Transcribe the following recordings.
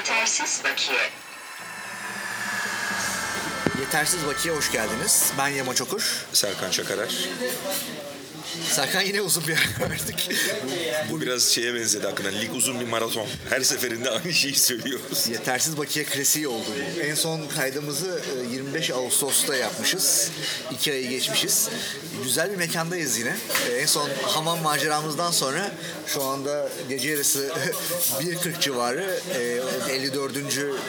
Yetersiz bakiye. Yetersiz Bakiye hoş geldiniz. Ben Yama Çokur. Serkan Çakarer. Serkan yine uzun bir yer verdik. Bu biraz şeye benzedi hakikaten. Lig uzun bir maraton. Her seferinde aynı şeyi söylüyoruz. Yetersiz Bakiye klasiği oldu bu. En son kaydımızı e, 25 Ağustos'ta yapmışız. İki ayı geçmişiz. Güzel bir mekandayız yine. E, En son hamam maceramızdan sonra şu anda gece yarısı 1.40 civarı e, 54.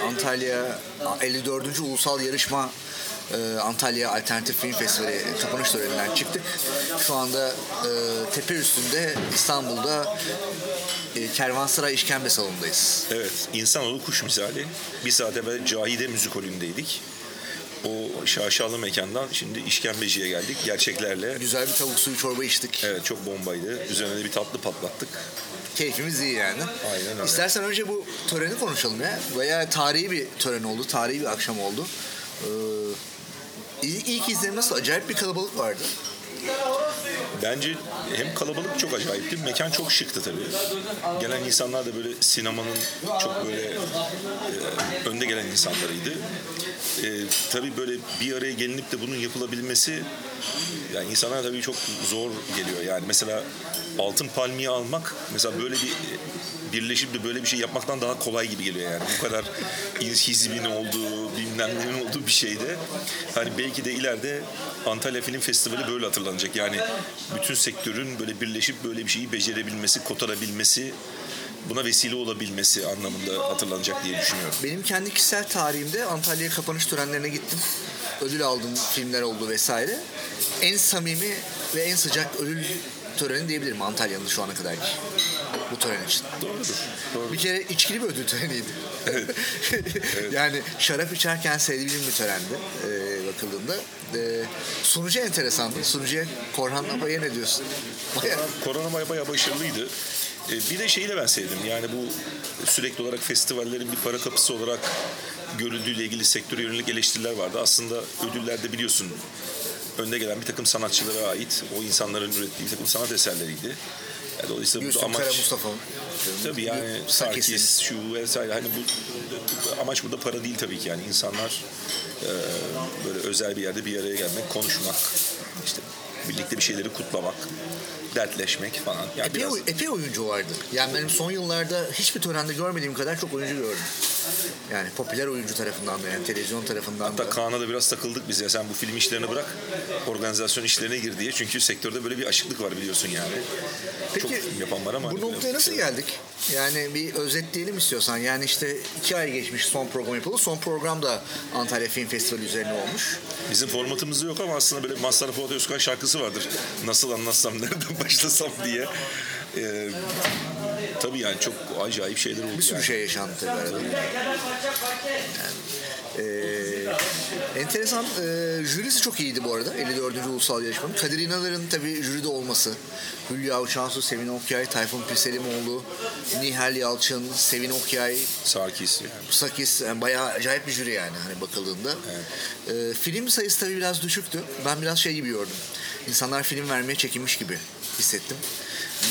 Antalya 54. Ulusal Yarışma e, Antalya Alternatif Film Festivali kapanış töreninden çıktık. Şu anda e, tepe üstünde İstanbul'da e, Kervansaray İşkembe Salonu'ndayız. Evet, insanoğlu kuş misali. Bir saat evvel Cahide Müzikolü'ndeydik. O şaşalı mekandan şimdi işkembeciye geldik. Gerçeklerle. Güzel bir tavuk suyu çorba içtik. Evet çok bombaydı. Üzerine de bir tatlı patlattık. Keyfimiz iyi yani. Aynen öyle. İstersen önce bu töreni konuşalım ya. Bayağı tarihi bir tören oldu. Tarihi bir akşam oldu. Ee, ilk, nasıl? Acayip bir kalabalık vardı. Bence hem kalabalık çok acayipti. Mekan çok şıktı tabii. Gelen insanlar da böyle sinemanın çok böyle e, önde gelen insanlarıydı. E, tabii böyle bir araya gelinip de bunun yapılabilmesi yani insana tabii çok zor geliyor. Yani mesela altın palmiye almak mesela böyle bir birleşip de böyle bir şey yapmaktan daha kolay gibi geliyor yani. Bu kadar hizbin olduğu, bilmem nenin olduğu bir şeyde. Hani belki de ileride Antalya Film Festivali böyle hatırlanacak. Yani bütün sektörün böyle birleşip böyle bir şeyi becerebilmesi, kotarabilmesi, buna vesile olabilmesi anlamında hatırlanacak diye düşünüyorum. Benim kendi kişisel tarihimde Antalya kapanış törenlerine gittim. Ödül aldım, filmler oldu vesaire. En samimi ve en sıcak ödül töreni diyebilirim Antalya'nın şu ana kadarki. Bu tören için. Doğrudur. Doğru. Bir kere içkili bir ödül töreniydi. yani şarap içerken sevdiğim bir törendi e, bakıldığında. E, sunucu enteresandı. Sunucuya Korhan'la Baya ne diyorsun? Baya, Korona baya baya başarılıydı. E, Bir de şeyi de ben sevdim. Yani bu sürekli olarak festivallerin bir para kapısı olarak görüldüğüyle ilgili sektöre yönelik eleştiriler vardı. Aslında ödüllerde biliyorsun önde gelen bir takım sanatçılara ait o insanların ürettiği bir takım sanat eserleriydi. Yani dolayısıyla Yusuf Kara amaç... Mustafa. Tabii yani. Sarkis, şu vesaire hani bu bu- amaç burada para değil tabii ki yani insanlar e, böyle özel bir yerde bir araya gelmek, konuşmak, işte birlikte bir şeyleri kutlamak, dertleşmek falan. Yani Epey, biraz epey oyuncu vardı. Yani benim son yıllarda hiçbir törende görmediğim kadar çok oyuncu gördüm. Yani popüler oyuncu tarafından da yani televizyon tarafından Hatta da. Kaan'a da biraz takıldık biz ya. Sen bu film işlerini bırak, organizasyon işlerine gir diye. Çünkü sektörde böyle bir aşıklık var biliyorsun yani. çok film yapan var ama. bu hani noktaya böyle- nasıl geldik? Yani bir özetleyelim istiyorsan. Yani işte iki ay geçmiş son program yapıldı. Son program da Antalya Film Festivali üzerine olmuş. Bizim formatımızda yok ama aslında böyle Mazhar Fuat Özkan şarkısı vardır. Nasıl anlatsam, nereden başlasam diye. Ee, tabii yani çok acayip şeyler oldu. Bir sürü yani. şey yaşandı arada. Yani, e, enteresan. E, jürisi çok iyiydi bu arada. 54. Ulusal Yarışmanın. Kadir İnanır'ın tabii jüride olması. Hülya Uçansu, Sevin Okyay, Tayfun Pirselimoğlu, Nihal Yalçın, Sevin Okyay, Sarkis yani. Sakis yani bayağı acayip bir jüri yani hani bakıldığında. E, film sayısı tabii biraz düşüktü. Ben biraz şey gibi gördüm. İnsanlar film vermeye çekinmiş gibi hissettim.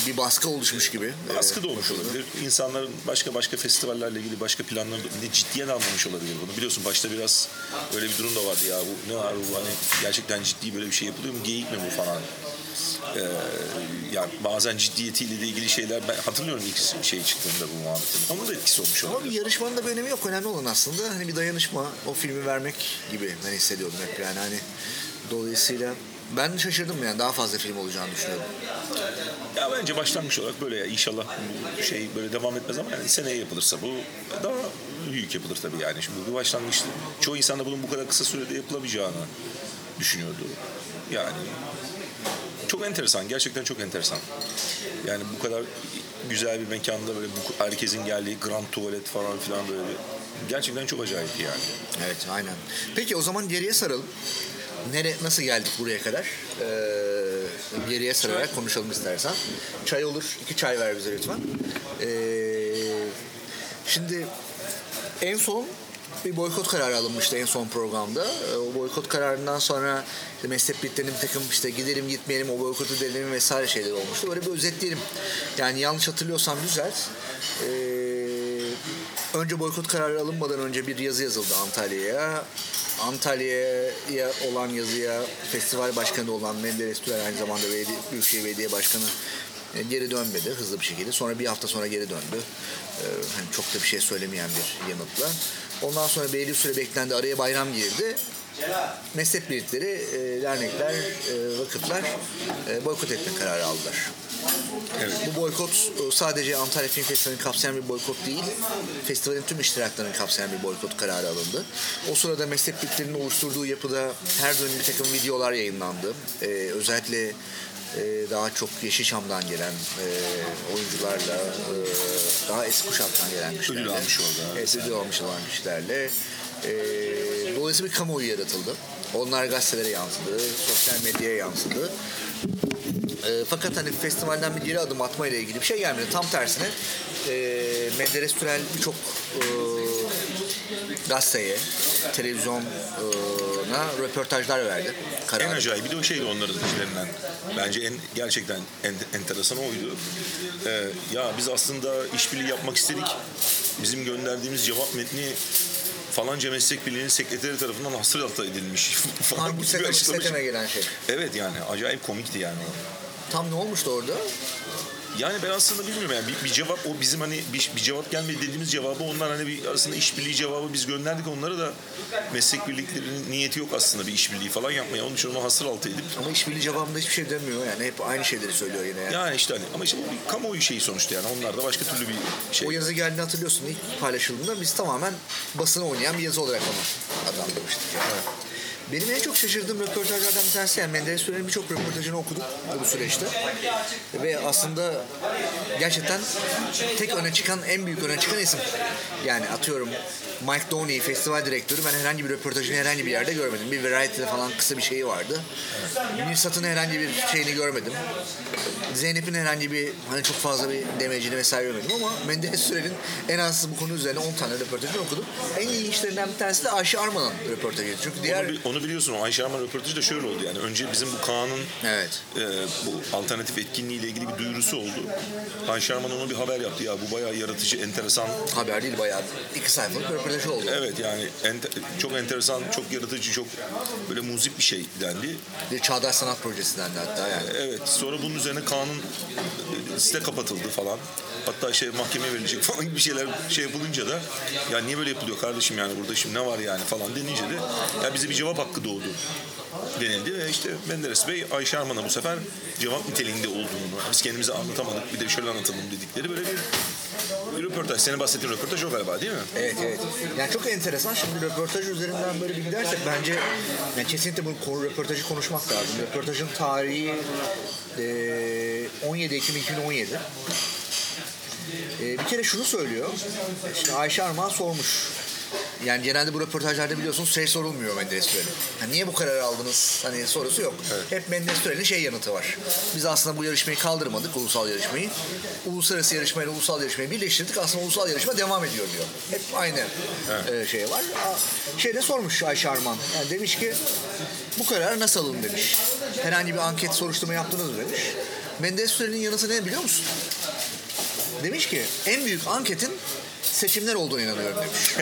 Bir baskı oluşmuş gibi. Baskı da olmuş olabilir. İnsanların başka başka festivallerle ilgili başka planları ciddiye almamış olabilir bunu. Biliyorsun başta biraz öyle bir durum da vardı ya bu ne var bu hani gerçekten ciddi böyle bir şey yapılıyor mu geyik mi bu falan. Ee, yani bazen ciddiyetiyle de ilgili şeyler ben hatırlıyorum ilk şey çıktığında bu muhabbetin. Onun da etkisi olmuş Ama olabilir. yarışmanın da bir önemi yok. Önemli olan aslında hani bir dayanışma, o filmi vermek gibi ben hissediyordum hep yani hani dolayısıyla ben şaşırdım yani daha fazla film olacağını düşünüyordum. Ya bence başlangıç olarak böyle ya inşallah bu şey böyle devam etmez ama yani seneye yapılırsa bu daha büyük yapılır tabii yani. Şimdi bu bir başlangıçtı. Çoğu insan da bunun bu kadar kısa sürede yapılamayacağını düşünüyordu. Yani çok enteresan. Gerçekten çok enteresan. Yani bu kadar güzel bir mekanda böyle bu herkesin geldiği grand tuvalet falan filan böyle gerçekten çok acayip yani. Evet aynen. Peki o zaman geriye saralım. Nere, nasıl geldik buraya kadar? Ee, geriye sararak konuşalım istersen. Çay olur. iki çay ver bize lütfen. Ee, şimdi en son bir boykot kararı alınmıştı en son programda. Ee, O boykot kararından sonra işte meslek birliklerinin bir takım işte gidelim gitmeyelim o boykotu denelim vesaire şeyler olmuştu. Böyle bir özetleyelim. Yani yanlış hatırlıyorsam düzelt. Ee, önce boykot kararı alınmadan önce bir yazı yazıldı Antalya'ya. Antalya'ya olan yazıya festival başkanı olan Menderes Türel aynı zamanda belediye, Büyükşehir Belediye Başkanı e, geri dönmedi hızlı bir şekilde. Sonra bir hafta sonra geri döndü. Ee, hani çok da bir şey söylemeyen bir yanıtla. Ondan sonra belli bir süre beklendi. Araya bayram girdi. Meslek birlikleri, e, dernekler, e, vakıflar e, boykot etme kararı aldılar. Evet. Bu boykot e, sadece Antalya Film Festivali'ni kapsayan bir boykot değil, festivalin tüm iştiraklarını kapsayan bir boykot kararı alındı. O sırada meslek birliklerinin oluşturduğu yapıda her dönem bir takım videolar yayınlandı. Ee, özellikle e, daha çok Yeşilçam'dan gelen e, oyuncularla, e, daha eski kuşaktan gelen kişilerle. Ödül almış orada. Evet, ödül almış olan kişilerle. E, dolayısıyla bir kamuoyu yaratıldı. Onlar gazetelere yansıdı, sosyal medyaya yansıdı. E, fakat hani festivalden bir geri adım atma ile ilgili bir şey gelmedi. Tam tersine e, Menderes Türel birçok e, gazeteye, televizyona röportajlar verdi. Karar. En acayip bir de o şeydi onların işlerinden. Bence en gerçekten en, enteresan oydu. Ee, ya biz aslında işbirliği yapmak istedik. Bizim gönderdiğimiz cevap metni falanca meslek birliğinin sekreteri tarafından hasır altı edilmiş. Hangi seteme gelen şey. Evet yani acayip komikti yani. Tam ne olmuştu orada? Yani ben aslında bilmiyorum yani bir, bir cevap o bizim hani bir, bir cevap gelmedi dediğimiz cevabı onlar hani bir aslında işbirliği cevabı biz gönderdik onlara da meslek birliklerinin niyeti yok aslında bir işbirliği falan yapmaya. Onun için onu hasır altı edip Ama işbirliği cevabında hiçbir şey demiyor yani. Hep aynı şeyleri söylüyor yine. Yani. yani işte hani ama işte bu bir kamuoyu şeyi sonuçta yani onlar da başka türlü bir şey. O yazı geldiğini hatırlıyorsun ilk paylaşıldığında biz tamamen basına oynayan bir yazı olarak onu adlandırmıştık. Yani. Benim en çok şaşırdığım röportajlardan bir tanesi yani Menderes Sürel'in birçok röportajını okudum bu süreçte. Ve aslında gerçekten tek öne çıkan, en büyük öne çıkan isim. Yani atıyorum Mike Downey, festival direktörü ben herhangi bir röportajını herhangi bir yerde görmedim. Bir Variety'de falan kısa bir şeyi vardı. Mirsat'ın herhangi bir şeyini görmedim. Zeynep'in herhangi bir hani çok fazla bir demecini vesaire görmedim ama Menderes Sürel'in en az bu konu üzerine 10 tane röportajını okudum. En iyi işlerinden bir tanesi de Ayşe Arman'ın röportajıydı. Çünkü diğer... Onu, onu biliyorsun o Ayşe Arman röportajı da şöyle oldu yani önce bizim bu Kaan'ın Evet. e, bu alternatif etkinliğiyle ilgili bir duyurusu oldu. Ayşe Arman ona bir haber yaptı ya bu bayağı yaratıcı enteresan Haber değil bayağı iki sayfalık röportajı oldu. evet yani ente- çok enteresan çok yaratıcı çok böyle muzip bir şey dendi. Bir çağdaş sanat projesinden de hatta yani. Evet sonra bunun üzerine Kaan'ın e, site kapatıldı falan. Hatta şey mahkemeye verilecek falan gibi şeyler şey yapılınca da ya niye böyle yapılıyor kardeşim yani burada şimdi ne var yani falan denince de ya bize bir cevap hakkı doğdu denildi ve işte Menderes Bey Ayşe Arman'a bu sefer cevap niteliğinde olduğunu biz kendimize anlatamadık bir de şöyle anlatalım dedikleri böyle bir, bir röportaj. Senin bahsettiğin röportaj o galiba değil mi? Evet evet. Yani çok enteresan. Şimdi röportaj üzerinden böyle bir gidersek bence yani kesinlikle bu konu röportajı konuşmak lazım. Röportajın tarihi e, 17 Ekim 2017. E, bir kere şunu söylüyor. Şimdi Ayşe Armağan sormuş. Yani genelde bu röportajlarda biliyorsunuz şey sorulmuyor Menderes. Yani niye bu kararı aldınız? Hani sorusu yok. Hep Menderes Sürel'in şey yanıtı var. Biz aslında bu yarışmayı kaldırmadık, ulusal yarışmayı. Uluslararası yarışmayla ulusal yarışmayı birleştirdik. Aslında ulusal yarışma devam ediyor diyor. Hep aynı e, şey var. Şeyde sormuş Ayşe Arman. Yani demiş ki bu karar nasıl alındı demiş. Herhangi bir anket soruşturma yaptınız demiş. Menderes Sürel'in yanıtı ne biliyor musun? Demiş ki en büyük anketin seçimler olduğunu inanıyorum demiş.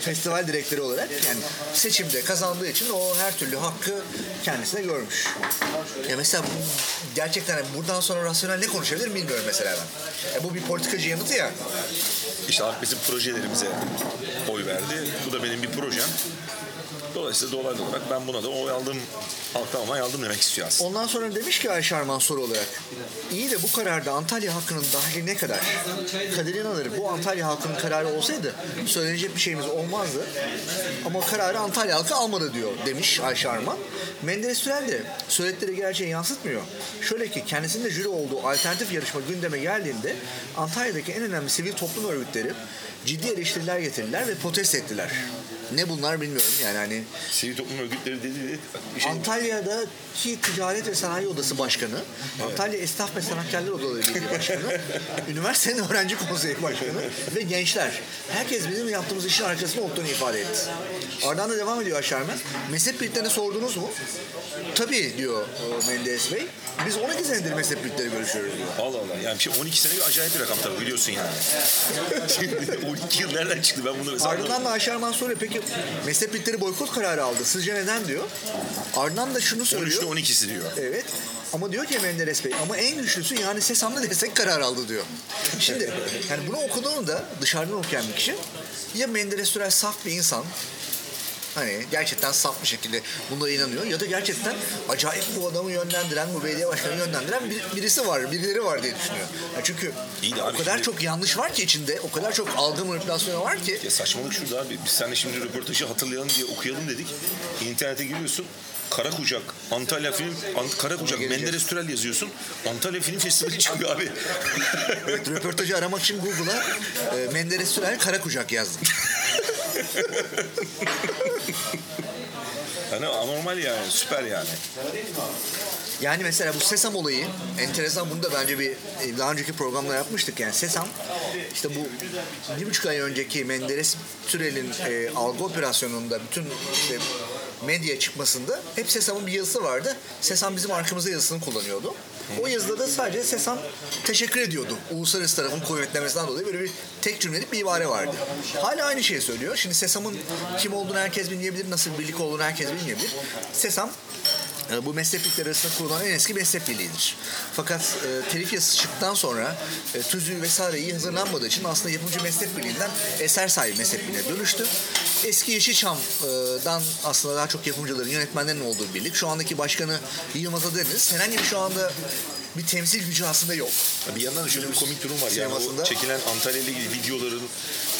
Festival direktörü olarak yani seçimde kazandığı için o her türlü hakkı kendisine görmüş. Ya mesela bu, gerçekten hani buradan sonra rasyonel ne konuşabilir bilmiyorum mesela ben. E bu bir politikacı yanıtı ya. İşte halk bizim projelerimize oy verdi. Bu da benim bir projem. Dolayısıyla dolaylı olarak ben buna da oy aldım, halktan onay aldım demek istiyor aslında. Ondan sonra demiş ki Ayşe Arman soru olarak. İyi de bu kararda Antalya halkının dahili ne kadar? Kadir İnanır bu Antalya halkının kararı olsaydı söylenecek bir şeyimiz olmazdı. Ama kararı Antalya halkı almadı diyor demiş Ayşe Arman. Menderes Sürel de söyledikleri gerçeği yansıtmıyor. Şöyle ki kendisinin de jüri olduğu alternatif yarışma gündeme geldiğinde Antalya'daki en önemli sivil toplum örgütleri ciddi eleştiriler getirdiler ve protest ettiler. Ne bunlar bilmiyorum yani hani Sivil toplum örgütleri dedi şey, Antalya'daki Ticaret ve Sanayi Odası Başkanı, Antalya Esnaf ve Sanatkarlar Odaları Birliği Başkanı, üniversitenin öğrenci konseyi başkanı ve gençler. Herkes bizim yaptığımız işin arkasında olduğunu ifade etti. Ardından da devam ediyor Aşermen. Mezhep birliklerine sordunuz mu? Tabii diyor e, Menderes Bey. Biz 12 senedir mezhep birlikleri görüşüyoruz diyor. Allah Allah. Yani bir şey 12 sene bir acayip bir rakam tabii biliyorsun yani. Şimdi 12 yıl nereden çıktı ben bunu mesela Ardından da Aşerman soruyor peki mezhep birlikleri boykot kararı aldı. Sizce neden diyor. Ardından da şunu söylüyor. 13'te 12'si diyor. Evet. Ama diyor ki Menderes Bey ama en güçlüsü yani Sesam'da destek karar aldı diyor. Şimdi yani bunu okuduğunda dışarıdan okuyan bir kişi ya Menderes Sürel saf bir insan Hani gerçekten saf bir şekilde buna inanıyor ya da gerçekten acayip bu adamı yönlendiren, bu belediye başkanı yönlendiren bir, birisi var, birileri var diye düşünüyor. Ya çünkü İyi de o abi kadar şimdi- çok yanlış var ki içinde, o kadar çok algı manipülasyonu var ki Ya saçmalık şurada abi. Biz seninle şimdi röportajı hatırlayalım diye okuyalım dedik. İnternete giriyorsun. Karakucak, Antalya Film, Ant Karakucak, Geleceğiz. Menderes Türel yazıyorsun. Antalya Film Festivali çıkıyor abi. evet, röportajı aramak için Google'a e, Menderes Sürel Karakucak yazdım. hani anormal yani, süper yani. Yani mesela bu Sesam olayı enteresan bunu da bence bir e, daha önceki programda yapmıştık yani Sesam işte bu bir buçuk ay önceki Menderes Türel'in e, algı operasyonunda bütün işte medya çıkmasında hep Sesam'ın bir yazısı vardı. Sesam bizim arkamızda yazısını kullanıyordu. O yazıda da sadece Sesam teşekkür ediyordu. Uluslararası tarafın kuvvetlemesinden dolayı böyle bir tek cümlelik bir ibare vardı. Hala aynı şeyi söylüyor. Şimdi Sesam'ın kim olduğunu herkes bilmeyebilir, nasıl bir birlik olduğunu herkes bilmeyebilir. Sesam e, bu mesleklikler arasında kurulan en eski meslek birliğidir. Fakat e, telif yazısı çıktıktan sonra e, tüzüğü vesaire iyi hazırlanmadığı için aslında yapımcı meslek birliğinden eser sahibi meslek birliğine dönüştü. Eski Yeşilçam'dan aslında daha çok yapımcıların, yönetmenlerin olduğu birlik. Şu andaki başkanı Yılmaz Adeniz. Herhangi bir şu anda bir temsil gücü aslında yok. Bir yandan da şöyle bir komik durum var. Yani o çekilen Antalya ile ilgili videoların,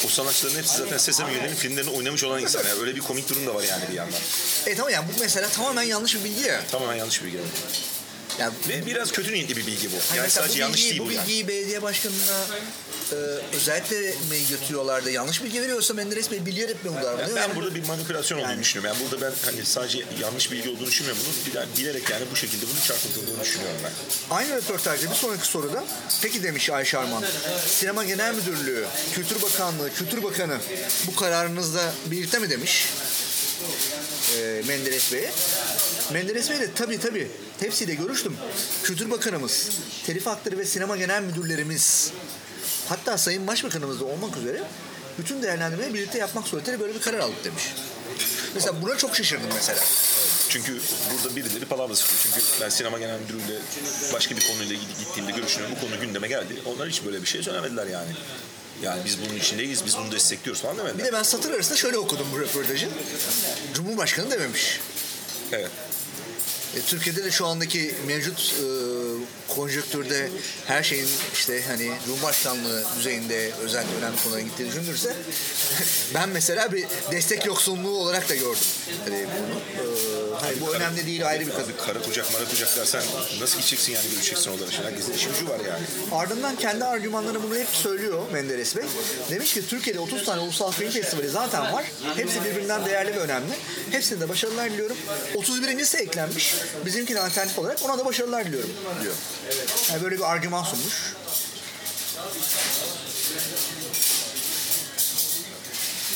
o sanatçıların hepsi zaten Sesame Yönetmen'in filmlerinde oynamış olan insan. Yani öyle bir komik durum da var yani bir yandan. Evet ama yani bu mesela tamamen yanlış bir bilgi ya. Tamamen yanlış bir bilgi. Yani Ve biraz kötü niyetli bir bilgi bu. Hani Yani sadece bu yanlış bilgiyi, değil bu bu yani. bilgiyi belediye başkanına e, özellikle mi götürüyorlar da yanlış bilgi veriyorsa Menderes Bey bilerek mi bu davranıyor? Yani ben Yani burada bir manipülasyon olduğunu Yani- düşünüyorum. Yani burada ben hani sadece yanlış bilgi olduğunu düşünmüyorum. Bunu bile- bilerek yani bu şekilde bunu çarpıtıldığını düşünüyorum ben. Aynı röportajda bir sonraki soruda peki demiş Ayşe Arman. Sinema Genel Müdürlüğü, Kültür Bakanlığı, Kültür Bakanı bu kararınızda birlikte mi demiş e, Menderes Bey'e? Menderes Bey de tabii tabii hepsiyle görüştüm. Kültür Bakanımız, Telif Hakları ve Sinema Genel Müdürlerimiz hatta Sayın Başbakanımız da olmak üzere bütün değerlendirmeyi birlikte yapmak suretiyle böyle bir karar aldık demiş. Mesela buna çok şaşırdım mesela. Çünkü burada birileri palavra sıkıyor. Çünkü ben sinema genel müdürüyle başka bir konuyla gittiğimde görüşüyorum. Bu konu gündeme geldi. Onlar hiç böyle bir şey söylemediler yani. Yani biz bunun içindeyiz, biz bunu destekliyoruz falan Bir demediler. de ben satır arasında şöyle okudum bu röportajı. Cumhurbaşkanı dememiş. Evet. E, Türkiye'de de şu andaki mevcut e, konjonktürde her şeyin işte hani Cumhurbaşkanlığı düzeyinde özel önemli konulara gittiği düşünülürse ben mesela bir destek yoksunluğu olarak da gördüm. Hani bunu. E, hani bu önemli değil ayrı bir. Abi kara kucak mara kucak dersen nasıl gideceksin yani görüşeceksin onlara. Şimdi herkesin işi gücü var yani. Ardından kendi argümanlarını bunu hep söylüyor Menderes Bey. Demiş ki Türkiye'de 30 tane ulusal film festivali zaten var. Hepsi birbirinden değerli ve önemli. Hepsinde de başarılar diliyorum. 31.si eklenmiş. Bizimkine alternatif olarak ona da başarılar diliyorum diyor. Yani böyle bir argüman sunmuş.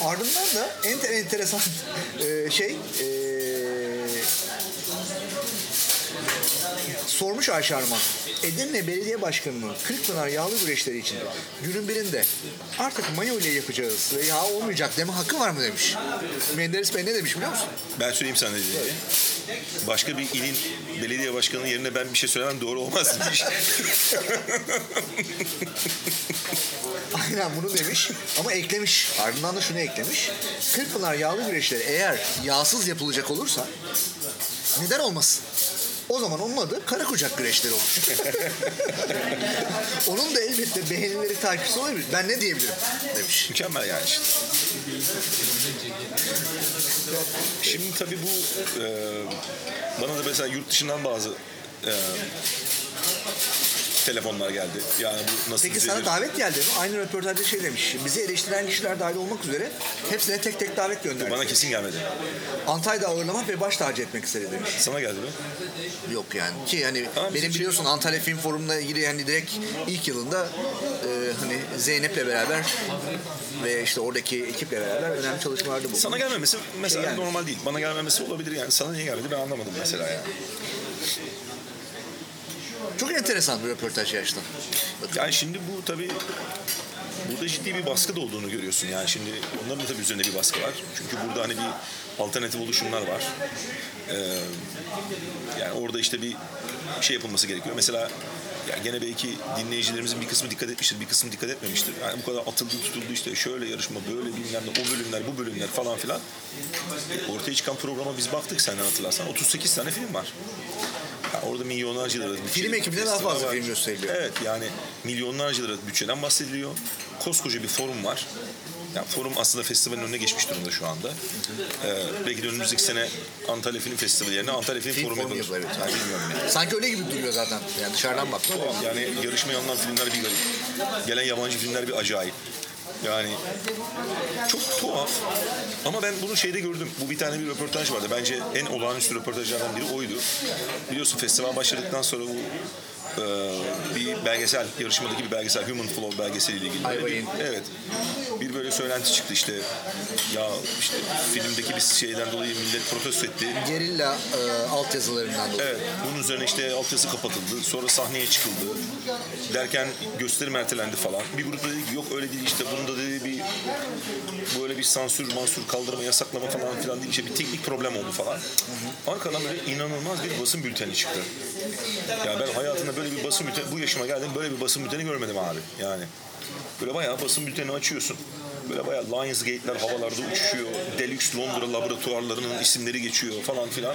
Ardından da en enteresan e, şey e, sormuş Ayşe Arman. Edirne Belediye Başkanı'nın Kırkpınar yağlı güreşleri için günün birinde artık mayo ile yapacağız ve yağ olmayacak deme hakkı var mı demiş. Menderes Bey ne demiş biliyor musun? Ben söyleyeyim sana dediğini. Başka bir ilin belediye başkanının yerine ben bir şey söylemem doğru olmaz demiş. Aynen bunu demiş ama eklemiş. Ardından da şunu eklemiş. Kırkpınar yağlı güreşleri eğer yağsız yapılacak olursa neden olmasın? O zaman onun adı kara kucak güreşleri olur. onun da elbette beğenileri takipçisi olabilir. Ben ne diyebilirim demiş. Mükemmel yani işte. Şimdi tabii bu e, bana da mesela yurt dışından bazı e, telefonlar geldi. Yani bu nasıl Peki sana davet geldi mi? Aynı röportajda şey demiş. Bizi eleştiren kişiler dahil olmak üzere hepsine tek tek davet gönderdi. Bana kesin gelmedi. Antalya'da ağırlamak ve baş tacı etmek istedi demiş. Sana geldi mi? Yok yani ki hani Ama bizim benim biliyorsun Antalya Film Forumu'na ilgili hani direkt ilk yılında e, hani Zeynep'le beraber ve işte oradaki ekiple beraber önemli çalışmalarda bulunduk. Sana gelmemesi mesela Yani. normal değil. Bana gelmemesi olabilir yani. Sana niye gelmedi ben anlamadım mesela yani. Çok enteresan bir röportaj gerçekten. Yani şimdi bu tabii burada ciddi bir baskı da olduğunu görüyorsun. Yani şimdi onların da tabii üzerinde bir baskı var. Çünkü burada hani bir alternatif oluşumlar var. Ee, yani orada işte bir şey yapılması gerekiyor. Mesela ya gene belki dinleyicilerimizin bir kısmı dikkat etmiştir, bir kısmı dikkat etmemiştir. Yani bu kadar atıldı tutuldu işte şöyle yarışma, böyle bilmem ne, o bölümler, bu bölümler falan filan. Ortaya çıkan programa biz baktık senden hatırlarsan. 38 tane film var. Ya orada milyonlarca lira bütçeli Film ekibinde daha fazla var. film gösteriliyor. Evet yani milyonlarca lira bütçeden bahsediliyor. Koskoca bir forum var. Yani forum aslında festivalin önüne geçmiş durumda şu anda. Ee, belki de önümüzdeki sene Antalya Film Festivali yerine Antalya Film, Film Forum Forum yapılır. yapılır, evet. Yani bilmiyorum yani. Sanki öyle gibi duruyor zaten. Yani dışarıdan ama Yani yarışmaya alınan filmler bir garip. Gelen yabancı filmler bir acayip. Yani çok tuhaf. Ama ben bunu şeyde gördüm. Bu bir tane bir röportaj vardı. Bence en olağanüstü röportajlardan biri oydu. Biliyorsun festival başladıktan sonra bu e, bir belgesel, yarışmadaki bir belgesel, Human Flow belgeseliyle ilgili. Evet. Bir böyle söylenti çıktı işte. Ya işte filmdeki bir şeyden dolayı millet protesto etti. Gerilla e, altyazılarından dolayı. Evet. Bunun üzerine işte altyazı kapatıldı. Sonra sahneye çıkıldı. Derken gösterim ertelendi falan. Bir grup da dedi yok öyle değil işte bunda dedi bir böyle bir sansür mansur kaldırma yasaklama falan filan değil. İşte bir teknik problem oldu falan. Arkadan böyle inanılmaz bir basın bülteni çıktı. Ya ben hayatımda böyle bir basın bülteni bu yaşıma geldim böyle bir basın bülteni görmedim abi. Yani böyle bayağı basın bülteni açıyorsun. Böyle bayağı Lionsgate'ler havalarda uçuşuyor. Deluxe Londra laboratuvarlarının isimleri geçiyor falan filan.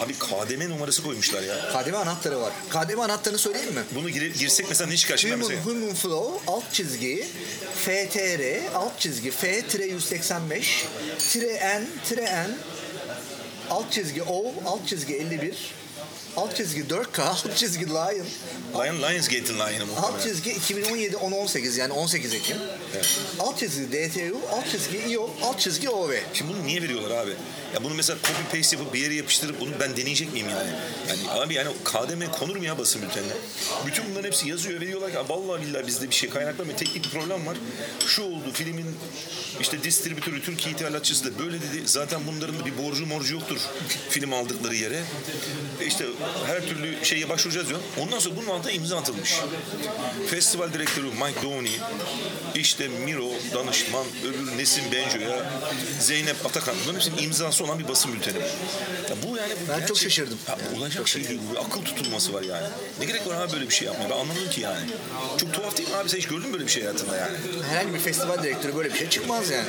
Abi KDM numarası koymuşlar ya. KDV anahtarı var. KDV anahtarını söyleyeyim mi? Bunu gire- girsek mesela ne çıkar şimdi Human, mesela? Human Flow alt çizgi FTR alt çizgi F tire 185 tire N tire N alt çizgi O alt çizgi 51 alt çizgi 4K alt çizgi Lion Lion, Lionsgate'in Lion'ı alt muhtemelen. çizgi 2017 10 18 yani 18 Ekim Evet. alt çizgi DTU alt çizgi IO alt çizgi OV Şimdi bunu niye veriyorlar abi? Ya bunu mesela copy paste yapıp bir yere yapıştırıp bunu ben deneyecek miyim yani? Yani abi yani KDM konur mu ya basın bültenine? Bütün bunların hepsi yazıyor ve diyorlar ki "Aa, vallahi billahi bizde bir şey kaynaklamıyor. Teknik bir problem var. Şu oldu filmin işte distribütörü Türkiye ithalatçısı da böyle dedi. Zaten bunların da bir borcu morcu yoktur film aldıkları yere. E işte her türlü şeye başvuracağız diyor. Ondan sonra bunun altına imza atılmış. Festival direktörü Mike Downey, işte Miro danışman, öbür Nesim Benjo'ya, Zeynep Atakan bunların hepsinin imzası olan bir basın bülteni. Ya bu yani bu Ben çok şaşırdım. Ya Yani olacak çok şey değil. Bu akıl tutulması var yani. Ne gerek var abi böyle bir şey yapmaya? Ben anlamadım ki yani. Çok tuhaf değil mi abi? Sen hiç gördün mü böyle bir şey hayatında yani? herhangi bir festival direktörü böyle bir şey çıkmaz yani.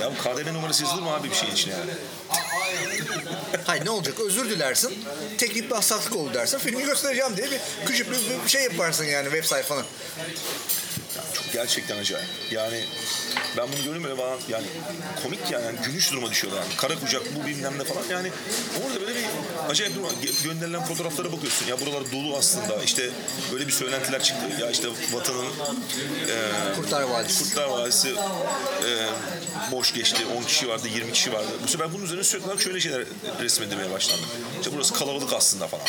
Ya bu KDV numarası yazılır mı abi bir şeyin içine yani? Hayır ne olacak özür dilersin teknik bir hastalık oldu dersin filmi göstereceğim diye bir küçük bir, şey yaparsın yani web sayfanı. Çok gerçekten acayip. Yani ben bunu görüyorum böyle bana yani komik yani, yani gülüş duruma düşüyorlar yani. Kara kucak bu bilmem ne falan yani orada böyle bir acayip durum var. Ge- gönderilen fotoğraflara bakıyorsun ya buralar dolu aslında işte böyle bir söylentiler çıktı ya işte vatanın e, Kurtlar Vadisi. Kurtlar Vadisi e, boş geçti 10 kişi vardı 20 kişi vardı bu sefer bunun üzerine sürekli olarak şöyle şeyler resmedilmeye başlandı işte burası kalabalık aslında falan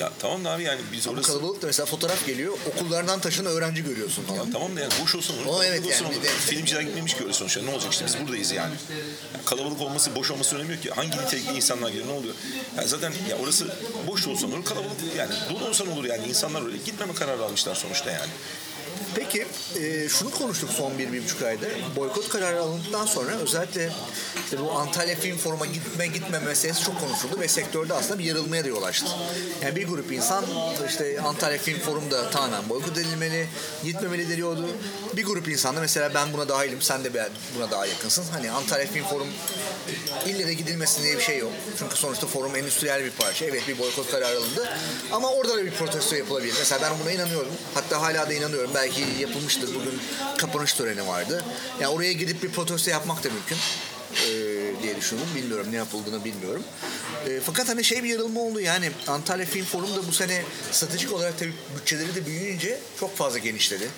ya tamam da abi yani biz orası kalabalık da mesela fotoğraf geliyor okullardan taşınan öğrenci görüyorsun ya falan. tamam da yani boş olsun. O evet olsun yani olur. Filmciler gitmemiş ki öyle sonuçta. Ne olacak işte biz buradayız yani. Yani Kalabalık olması, boş olması önemi yok ki. Hangi nitelikli insanlar geliyor ne oluyor? Yani zaten ya orası boş olsa olur, kalabalık yani dolu olsa olur yani. insanlar öyle gitmeme kararı almışlar sonuçta yani. Peki e, şunu konuştuk son bir, bir buçuk ayda. Boykot kararı alındıktan sonra özellikle işte bu Antalya Film Forum'a gitme gitme meselesi çok konuşuldu ve sektörde aslında bir yarılmaya da yol açtı. Yani bir grup insan işte Antalya Film Forum'da tamamen boykot edilmeli, gitmemeli deniyordu. Bir grup insan da mesela ben buna dahilim, sen de buna daha yakınsın. Hani Antalya Film Forum ille de gidilmesin diye bir şey yok. Çünkü sonuçta forum endüstriyel bir parça. Evet bir boykot kararı alındı. Ama orada da bir protesto yapılabilir. Mesela ben buna inanıyorum. Hatta hala da inanıyorum. Belki yapılmıştır. Bugün kapanış töreni vardı. Yani oraya gidip bir protesto yapmak da mümkün. Ee, diye düşündüm. Bilmiyorum ne yapıldığını bilmiyorum. E, fakat hani şey bir yarılma oldu yani Antalya Film Forum da bu sene stratejik olarak tabii bütçeleri de büyüyünce çok fazla genişledi.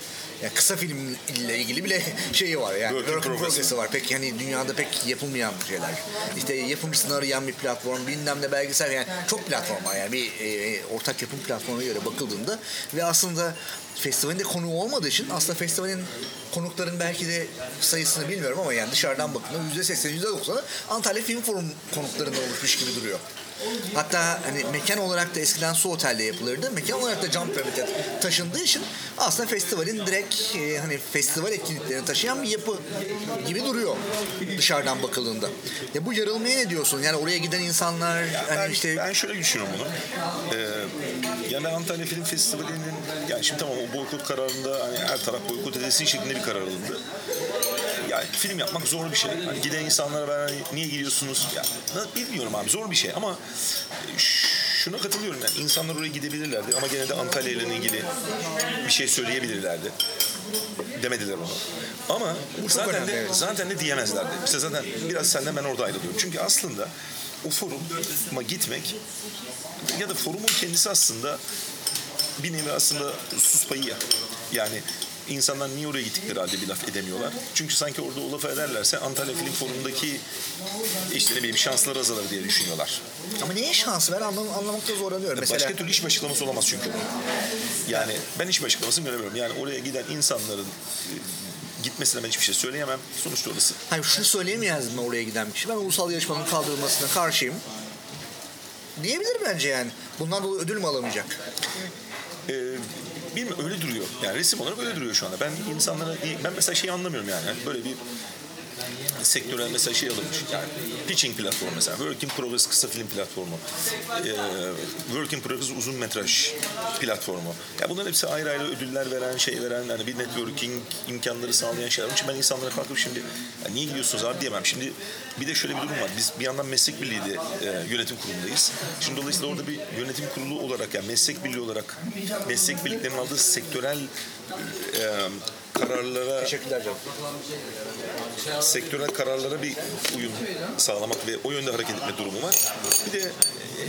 Yani kısa film ile ilgili bile şeyi var yani. Work in Work in progress. progress'i var. Pek hani dünyada pek yapılmayan şeyler. İşte yapımcısını arayan bir platform, bilmem ne belgesel yani çok platform var yani bir e, ortak yapım platformuna göre bakıldığında ve aslında festivalin de konuğu olmadığı için aslında festivalin konukların belki de sayısını bilmiyorum ama yani dışarıdan bakıldığında %80, %90'ı Antalya Film Forum konuklarından oluşmuş gibi duruyor. Hatta hani mekan olarak da eskiden su otelde yapılırdı. Mekan olarak da Jump Rabbit'e taşındığı için aslında festivalin direkt e, hani festival etkinliklerini taşıyan bir yapı gibi duruyor dışarıdan bakıldığında. Ya bu yarılmaya ne diyorsun? Yani oraya giden insanlar hani ben, işte ben şöyle düşünüyorum bunu. Ee, yani ben Antalya Film Festivali'nin yani şimdi tamam o boykot kararında hani her taraf boykot edilsin şeklinde bir karar alındı. Yani film yapmak zor bir şey. Hani giden insanlara ben hani niye gidiyorsunuz? Ya, bilmiyorum abi zor bir şey ama e, şuna katılıyorum yani insanlar oraya gidebilirlerdi ama gene de Antalya ile ilgili bir şey söyleyebilirlerdi. Demediler onu. Ama zaten önemli, de evet. zaten de diyemezlerdi. İşte zaten biraz senden ben orada ayrılıyorum. Çünkü aslında o foruma gitmek ya da forumun kendisi aslında bir nevi aslında sus payı ya. Yani insanlar niye oraya gittikleri halde bir laf edemiyorlar. Çünkü sanki orada o lafı ederlerse Antalya Film Forumu'ndaki işte ne bileyim şansları azalır diye düşünüyorlar. ama niye şans ver anlam anlamakta zorlanıyorum. Mesela Başka türlü hiçbir açıklaması olamaz çünkü. Yani ben hiçbir açıklamasını göremiyorum. Yani oraya giden insanların e, gitmesine ben hiçbir şey söyleyemem. Sonuçta orası. Hayır şunu söyleyemeyeceğiz mi oraya giden kişi? Ben ulusal yarışmanın kaldırılmasına karşıyım. Diyebilir bence yani. Bundan dolayı ödül mü alamayacak? Bilmiyorum öyle duruyor. Yani resim olarak öyle duruyor şu anda. Ben insanlara ben mesela şeyi anlamıyorum yani. Hani böyle bir sektörel mesela şey alınmış. Yani pitching platformu mesela. Work in Progress kısa film platformu. Ee, Work in Progress uzun metraj platformu. Ya bunların hepsi ayrı ayrı ödüller veren, şey veren, hani bir networking imkanları sağlayan şeyler. Onun için ben insanlara kalkıp şimdi "Ya niye gidiyorsunuz abi diyemem. Şimdi bir de şöyle bir durum var. Biz bir yandan meslek birliği de e, yönetim kurulundayız. Şimdi dolayısıyla orada bir yönetim kurulu olarak yani meslek birliği olarak meslek birliklerinin aldığı sektörel e, kararlara Teşekkürler canım. Sektörel kararlara bir uyum sağlamak ve o yönde hareket etme durumu var. Bir de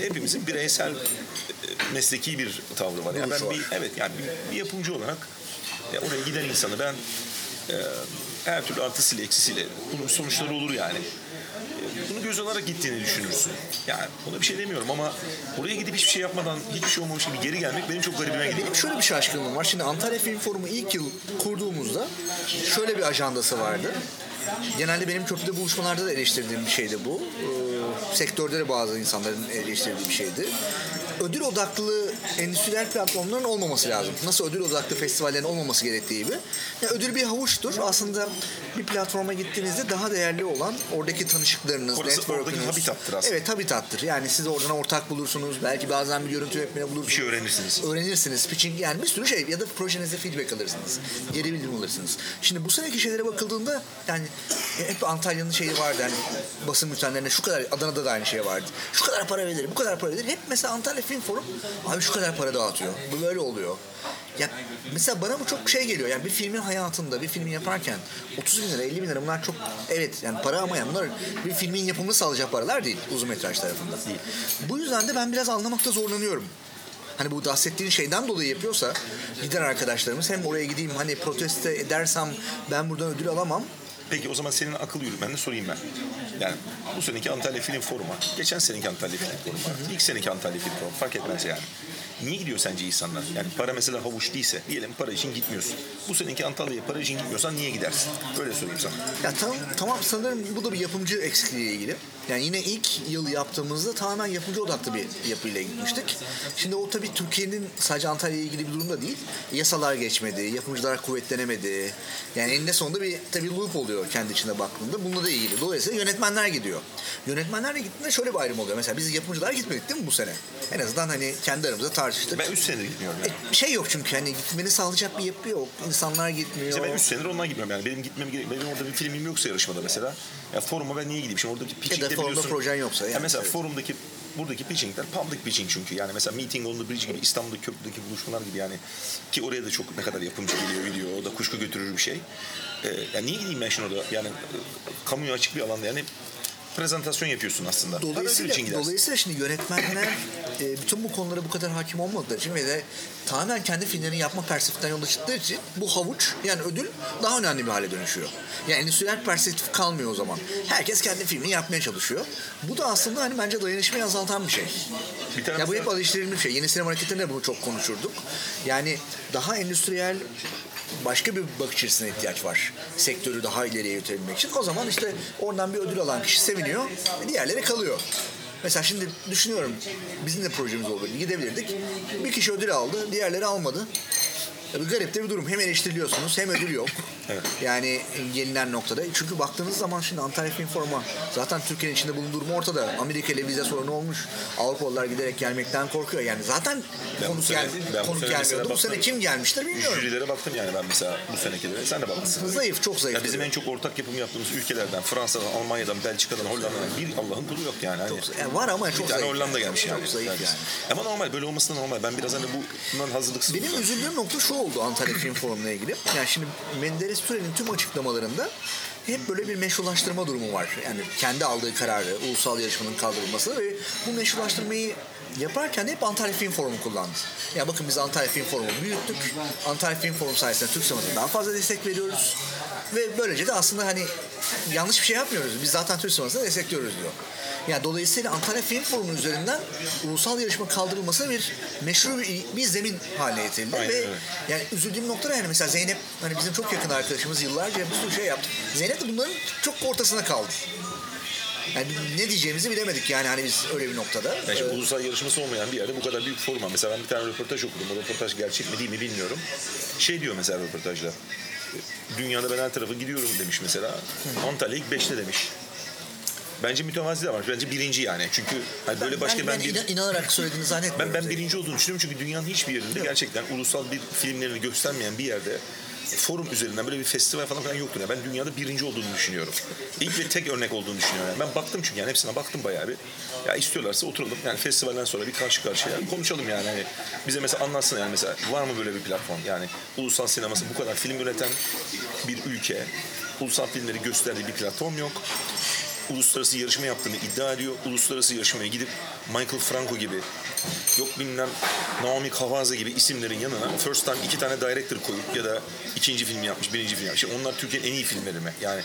hepimizin bireysel e, mesleki bir tavrı var. Yani ben bir evet yani bir, bir yapımcı olarak ya oraya giden insanı ben e, her türlü artısıyla eksisiyle bunun sonuçları olur yani. E, Bunu göz alarak gittiğini düşünürsün. Yani ona bir şey demiyorum ama oraya gidip hiçbir şey yapmadan hiçbir şey olmamış gibi geri gelmek benim çok garibime gidiyor. Benim şöyle bir şaşkınlığım var. Şimdi Antalya Film Forumu ilk yıl kurduğumuzda şöyle bir ajandası vardı. Genelde benim köprüde buluşmalarda da eleştirdiğim bir şeydi bu. Ee, sektörde de bazı insanların eleştirdiği bir şeydi. Ödül odaklı endüstriyel platformların olmaması lazım. Nasıl ödül odaklı festivallerin olmaması gerektiği gibi. Yani ödül bir havuçtur. Aslında bir platforma gittiğinizde daha değerli olan oradaki tanışıklarınız, Orası network'ünüz. oradaki habitattır aslında. Evet habitattır. Yani siz oradan ortak bulursunuz. Belki bazen bir görüntü yönetmeni bulursunuz. Bir şey öğrenirsiniz. Öğrenirsiniz. Pitching yani bir sürü şey ya da projenizde feedback alırsınız. Geri bildirim alırsınız. Şimdi bu seneki şeylere bakıldığında yani hep Antalya'nın şeyi vardı hani basın bültenlerinde şu kadar Adana'da da aynı şey vardı. Şu kadar para verilir, bu kadar para verilir. Hep mesela Antalya Film Forum abi şu kadar para dağıtıyor. Bu böyle oluyor. Ya mesela bana bu çok şey geliyor. Yani bir filmin hayatında bir filmi yaparken 30 bin lira 50 bin lira bunlar çok evet yani para ama yani bunlar bir filmin yapımını sağlayacak paralar değil uzun metraj tarafında. Değil. Bu yüzden de ben biraz anlamakta zorlanıyorum hani bu bahsettiğin şeyden dolayı yapıyorsa giden arkadaşlarımız hem oraya gideyim hani proteste edersem ben buradan ödül alamam. Peki o zaman senin akıl yürütmenini sorayım ben. Yani bu seneki Antalya Film Forumu, geçen seneki Antalya Film Forumu, ilk seneki Antalya Film Forumu fark etmez yani. Niye gidiyor sence insanlar? Yani para mesela havuç değilse, diyelim para için gitmiyorsun. Bu seneki Antalya'ya para için gitmiyorsan niye gidersin? Böyle sorayım sana. Ya tam, tamam sanırım bu da bir yapımcı eksikliğiyle ilgili. Yani yine ilk yıl yaptığımızda tamamen yapımcı odaklı bir yapıyla gitmiştik. Şimdi o tabii Türkiye'nin sadece Antalya'ya ilgili bir durum da değil. Yasalar geçmedi, yapımcılar kuvvetlenemedi. Yani eninde sonunda bir tabii loop oluyor kendi içinde baktığında. Bununla da ilgili. Dolayısıyla yönetmenler gidiyor. Yönetmenler de gittiğinde şöyle bir ayrım oluyor. Mesela biz yapımcılar gitmedik değil mi bu sene? En azından hani kendi aramızda tartıştık. Ben 3 senedir gitmiyorum yani. E, şey yok çünkü hani gitmeni sağlayacak bir yapı yok. İnsanlar gitmiyor. İşte ben 3 senedir ondan gitmiyorum yani. Benim gitmem gerek. Benim orada bir filmim yoksa yarışmada mesela. Ya foruma ben niye gideyim? Şimdi oradaki pitching'de forumda biliyorsun. projen yoksa yani. Ya mesela Evet. forumdaki buradaki pitchingler public pitching çünkü. Yani mesela Meeting on the Bridge gibi İstanbul'daki köprüdeki buluşmalar gibi yani. Ki oraya da çok ne kadar yapımcı geliyor video. O da kuşku götürür bir şey. Ee, ya niye gideyim ben şimdi orada? Yani e, kamuya açık bir alanda yani prezentasyon yapıyorsun aslında. Dolayısıyla, için gidersin. dolayısıyla şimdi yönetmenler e, bütün bu konulara bu kadar hakim olmadıkları için ve de tamamen kendi filmlerini yapma felsefesinden yola çıktığı için bu havuç yani ödül daha önemli bir hale dönüşüyor. Yani endüstriyel perspektif kalmıyor o zaman. Herkes kendi filmini yapmaya çalışıyor. Bu da aslında hani bence dayanışmayı azaltan bir şey. Bir tane Ya bu hep bir şey. Yeni sinema hareketlerinde bunu çok konuşurduk. Yani daha endüstriyel başka bir bakış açısına ihtiyaç var. Sektörü daha ileriye götürebilmek için. O zaman işte oradan bir ödül alan kişi seviniyor. Diğerleri kalıyor. Mesela şimdi düşünüyorum bizim de projemiz oldu. Gidebilirdik. Bir kişi ödül aldı. Diğerleri almadı. Tabii garip de bir durum. Hem eleştiriliyorsunuz hem ödül yok. Evet. Yani gelinen noktada. Çünkü baktığınız zaman şimdi Antalya Film Forum'a zaten Türkiye'nin içinde bulunduğu durum ortada. Amerika ile vize sorunu olmuş. Avrupalılar giderek gelmekten korkuyor. Yani zaten Ben bu konuk, sene- ben bu konuk sene gelmiyordu. Bu sene kim gelmiştir bilmiyorum. Jürilere baktım yani ben mesela bu senekilere. Sen de bakmışsın. Zayıf, çok zayıf. Ya bizim en çok ortak yapım yaptığımız ülkelerden Fransa'dan, Almanya'dan, Belçika'dan, Hollanda'dan bir Allah'ın kulu yok yani. Hani Yani var ama bir çok tane zayıf. Hollanda gelmiş yani. Çok zayıf yani. Ama normal böyle olması normal. Ben biraz hani bundan hazırlıksız. Benim üzüldüğüm nokta şu oldu Antalya Film Forumu'na ilgili. Yani şimdi Menderes Türen'in tüm açıklamalarında hep böyle bir meşrulaştırma durumu var. Yani kendi aldığı kararı, ulusal yarışmanın kaldırılması ve bu meşrulaştırmayı yaparken hep Antalya Film Forumu kullandı. Ya bakın biz Antalya Film Forumu büyüttük. Antalya Film Forumu sayesinde Türk sinemasına daha fazla destek veriyoruz. Ve böylece de aslında hani yanlış bir şey yapmıyoruz. Biz zaten Türk sinemasına destekliyoruz diyor. Yani dolayısıyla Antalya Film Forumu üzerinden ulusal yarışma kaldırılmasına bir meşru bir, bir zemin haline getirildi. Aynen ve öyle. yani üzüldüğüm nokta da yani mesela Zeynep hani bizim çok yakın arkadaşımız yıllarca bir sürü şey yaptı. Zeynep de bunların çok ortasına kaldı. Yani ne diyeceğimizi bilemedik yani hani biz öyle bir noktada. Yani şimdi Ee, ulusal yarışması olmayan bir yerde bu kadar büyük forma. Mesela ben bir tane röportaj okudum. O röportaj gerçek mi değil mi bilmiyorum. Şey diyor mesela röportajda. Dünyada ben her tarafa gidiyorum demiş mesela. Antalya ilk beşte demiş. Bence mütevazi de var. Bence birinci yani. Çünkü hani böyle başka ben, ben, ben bir, inan- inanarak söylediğini zannetmiyorum. ben ben birinci olduğunu düşünüyorum çünkü dünyanın hiçbir yerinde gerçekten ulusal bir filmlerini göstermeyen bir yerde forum üzerinden böyle bir festival falan filan yoktur. Yani ben dünyada birinci olduğunu düşünüyorum. İlk ve tek örnek olduğunu düşünüyorum. Yani ben baktım çünkü yani hepsine baktım bayağı bir. Ya istiyorlarsa oturalım yani festivalden sonra bir karşı karşıya konuşalım yani. Hani bize mesela anlatsın yani mesela var mı böyle bir platform? Yani ulusal sineması bu kadar film üreten bir ülke. Ulusal filmleri gösterdiği bir platform yok uluslararası yarışma yaptığını iddia ediyor. Uluslararası yarışmaya gidip Michael Franco gibi yok bilmem Naomi Kawase gibi isimlerin yanına first time iki tane director koyup ya da ikinci film yapmış, birinci film yapmış. Onlar Türkiye'nin en iyi filmleri mi? Yani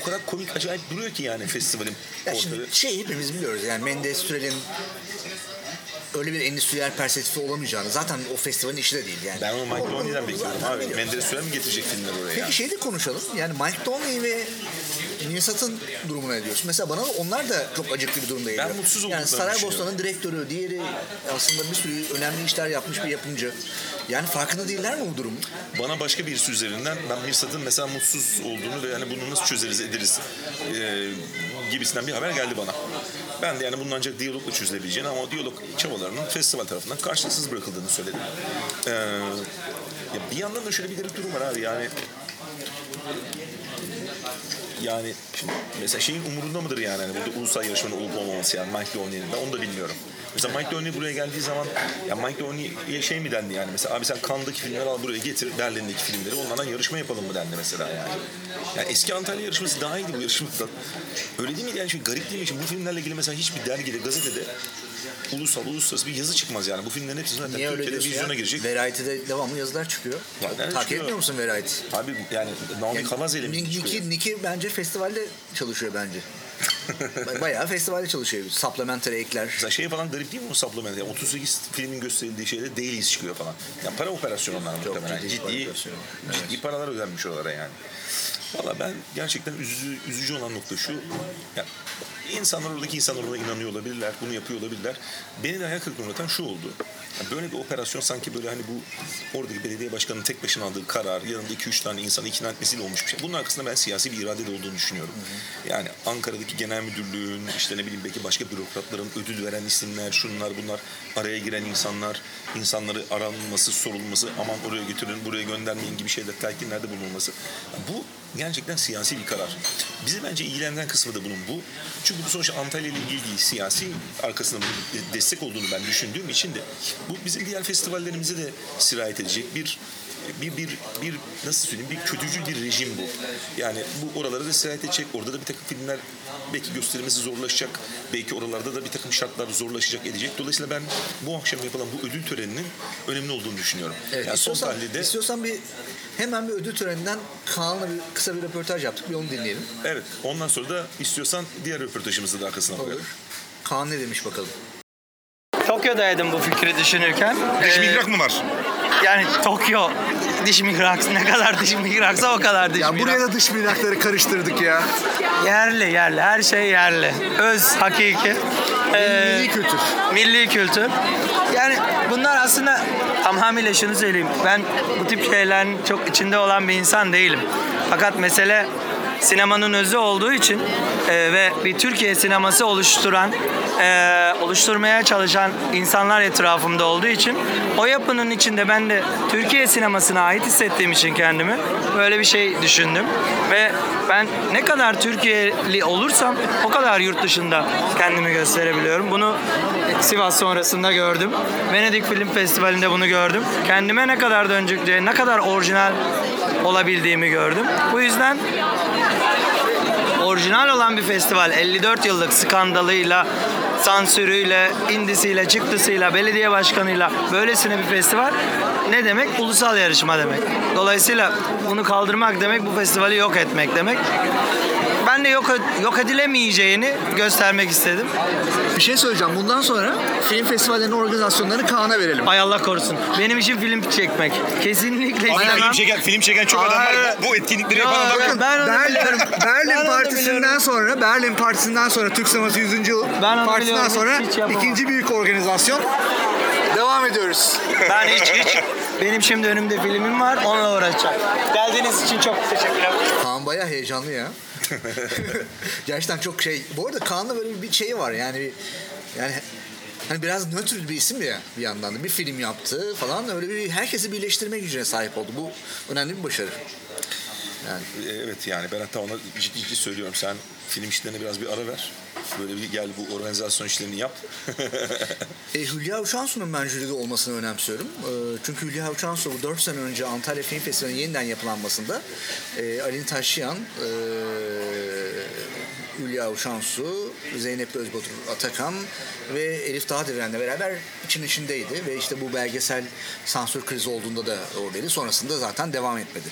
o kadar komik acayip duruyor ki yani festivalin Ya şimdi şey hepimiz biliyoruz yani Menderes Türel'in öyle bir endüstriyel perspektifi olamayacağını zaten o festivalin işi de değil yani. Ben onu Mike Donnelly'den bekliyorum abi. Menderes Süren mi getirecek filmler oraya? Peki yani? şey de konuşalım. Yani Mike Donnelly ve Nisat'ın durumuna ne diyorsun? Mesela bana onlar da çok acıklı bir durumda geliyor. mutsuz Yani olduklarını Saraybosna'nın direktörü, diğeri aslında bir sürü önemli işler yapmış bir yapımcı. Yani farkında değiller mi bu durum? bana başka birisi üzerinden ben Mirsat'ın mesela mutsuz olduğunu ve yani bunu nasıl çözeriz ederiz e, gibisinden bir haber geldi bana. Ben de yani bunun ancak diyalogla çözülebileceğini ama o diyalog çabalarının festival tarafından karşılıksız bırakıldığını söyledim. E, ya bir yandan da şöyle bir garip durum var abi yani yani şimdi mesela şeyin umurunda mıdır yani hani burada ulusal yarışmanın olup olmaması yani Mike Donnelly'nin ben onu da bilmiyorum. Mesela Mike Donnelly buraya geldiği zaman ya Mike Donnelly'ye şey mi dendi yani mesela abi sen Cannes'daki filmleri al buraya getir Berlin'deki filmleri onlardan yarışma yapalım mı dendi mesela yani. Yani eski Antalya yarışması daha iyiydi bu yarışmadan. Öyle değil miydi yani şey garip değil mi? Şimdi bu filmlerle ilgili mesela hiçbir dergide, gazetede ulusal, uluslararası bir yazı çıkmaz yani. Bu filmlerin hepsi zaten Niye Türkiye'de vizyona girecek. Variety'de devamlı yazılar çıkıyor. Ya nerede Takip çıkıyor? etmiyor musun Variety? Abi yani Naomi Yani Kawase ile mi Nick- çıkıyor? Nick'i bence festivalde çalışıyor bence. Bayağı festivalde çalışıyor. Supplementary ekler. Mesela şey falan garip değil mi o supplement? Yani 38 filmin gösterildiği şeyde dailies çıkıyor falan. Yani para operasyonu onlar muhtemelen. ciddi Ciddi, ciddi, operasyonu. paralar ödenmiş oralara yani. Valla ben gerçekten üzücü, üzücü olan nokta şu. Yani insanlar oradaki insanlar ona inanıyor olabilirler. Bunu yapıyor olabilirler. Beni de hayal kırıklığına uğratan şu oldu. Yani böyle bir operasyon sanki böyle hani bu oradaki belediye başkanının tek başına aldığı karar, yanında 2-3 tane insanı ikna etmesiyle olmuş bir şey. Bunun arkasında ben siyasi bir irade de olduğunu düşünüyorum. Yani Ankara'daki genel müdürlüğün, işte ne bileyim belki başka bürokratların ödül veren isimler, şunlar bunlar, araya giren insanlar, insanları aranması, sorulması, aman oraya götürün, buraya göndermeyin gibi şeyler, telkinlerde bulunulması. Bu gerçekten siyasi bir karar. Bizi bence ilgilendiren kısmı da bunun bu. Çünkü bu sonuçta Antalya ile ilgili siyasi arkasında bunun de- destek olduğunu ben düşündüğüm için de bu bizim diğer festivallerimize de sirayet edecek bir bir bir bir nasıl söyleyeyim bir kötücül bir rejim bu. Yani bu oralara da sirayet edecek. Orada da bir takım filmler belki gösterilmesi zorlaşacak. Belki oralarda da bir takım şartlar zorlaşacak edecek. Dolayısıyla ben bu akşam yapılan bu ödül töreninin önemli olduğunu düşünüyorum. Evet, yani son istiyorsan, tahlilde istiyorsan bir hemen bir ödül töreninden Kaan'la bir kısa bir röportaj yaptık. Bir onu dinleyelim. evet ondan sonra da istiyorsan diğer röportajımızı da arkasına koyalım. Kaan ne demiş bakalım. Tokyo'daydım bu fikri düşünürken. Dış Ee, mihrak mı var? Yani Tokyo diş mihrak ne kadar diş mihraksa o kadar diş Ya mihrak. buraya da dış minnakları karıştırdık ya. Yerli yerli her şey yerli. Öz hakiki. Ee, Milli kültür. milli kültür. Yani bunlar aslında tamamıyla şunu söyleyeyim. Ben bu tip şeylerin çok içinde olan bir insan değilim. Fakat mesele sinemanın özü olduğu için e, ve bir Türkiye sineması oluşturan, e, oluşturmaya çalışan insanlar etrafımda olduğu için o yapının içinde ben de Türkiye sinemasına ait hissettiğim için kendimi böyle bir şey düşündüm. Ve ben ne kadar Türkiye'li olursam o kadar yurt dışında kendimi gösterebiliyorum. Bunu Sivas sonrasında gördüm. Venedik Film Festivali'nde bunu gördüm. Kendime ne kadar dönecek, ne kadar orijinal olabildiğimi gördüm. Bu yüzden orijinal olan bir festival 54 yıllık skandalıyla, sansürüyle, indisiyle, çıktısıyla, belediye başkanıyla böylesine bir festival ne demek? Ulusal yarışma demek. Dolayısıyla bunu kaldırmak demek bu festivali yok etmek demek. Ben de yok, yok edilemeyeceğini göstermek istedim. Bir şey söyleyeceğim. Bundan sonra film festivallerinin organizasyonlarını Kaan'a verelim. Ay Allah korusun. Benim için film çekmek. Kesinlikle Abi istemem. film çeken, film çeken çok adam var. Bu, bu etkinlikleri yapan adam yok. yok. Ben onu Berlin, biliyorum. Berlin Ben onu Partisi'nden biliyorum. sonra Berlin Partisi'nden sonra Türk Sineması 100. Yıl Ben onu Partisi'nden biliyorum, sonra hiç yapamam. ikinci büyük organizasyon. Devam ediyoruz. Ben hiç hiç. Benim şimdi önümde filmim var. Onunla uğraşacağım. Geldiğiniz için çok teşekkürler. Kaan bayağı heyecanlı ya. Gerçekten çok şey. Bu arada Kaan'da böyle bir şeyi var yani yani hani biraz nötr bir isim ya bir yandan da bir film yaptı falan öyle bir herkesi birleştirme gücüne sahip oldu. Bu önemli bir başarı. Evet yani ben hatta ona ciddi ciddi söylüyorum. Sen film işlerine biraz bir ara ver. Böyle bir gel bu organizasyon işlerini yap. E, Hülya Uçansu'nun ben jüride olmasını önemsiyorum. E, çünkü Hülya bu 4 sene önce Antalya Film Festivali'nin yeniden yapılanmasında e, Alin Taşyan, e, Hülya Uçansu, Zeynep Özbatur Atakan ve Elif Dağdeviren'le beraber için içindeydi. Ve işte bu belgesel sansür krizi olduğunda da oradaydı. Sonrasında zaten devam etmedi.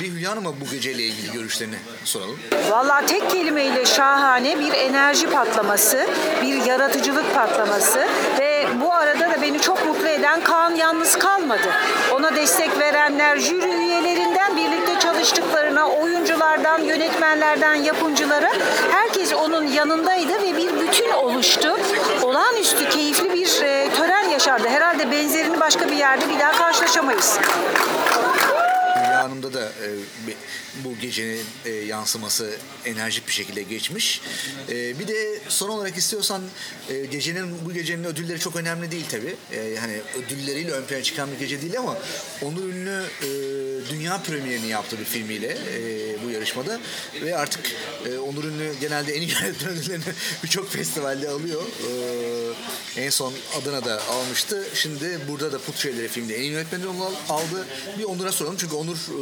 Bir Hülya Hanım'a bu geceyle ilgili görüşlerini soralım. Vallahi tek kelimeyle şahane bir enerji patlaması, bir yaratıcılık patlaması ve bu arada da beni çok mutlu eden Kaan yalnız kalmadı. Ona destek verenler, jüri üyelerinden birlikte çalıştıklarına, oyunculardan, yönetmenlerden, yapımcılara herkes onun yanındaydı ve bir bütün oluştu. Olağanüstü keyifli bir e, tören yaşandı. Herhalde benzerini başka bir yerde bir daha karşılaşamayız. Hülya Hanım'da da e, bu gecenin e, yansıması enerjik bir şekilde geçmiş. E, bir de son olarak istiyorsan e, gecenin bu gecenin ödülleri çok önemli değil tabi. hani ödülleriyle ön plana çıkan bir gece değil ama Onur Ünlü e, dünya premierini yaptı bir filmiyle e, bu yarışmada ve artık e, Onur Ünlü genelde en iyi yönetmen ödüllerini birçok festivalde alıyor. E, en son Adana'da almıştı. Şimdi burada da Putreleri filmde en iyi yönetmen ödülünü al- aldı. Bir Onur'a soralım çünkü Onur e,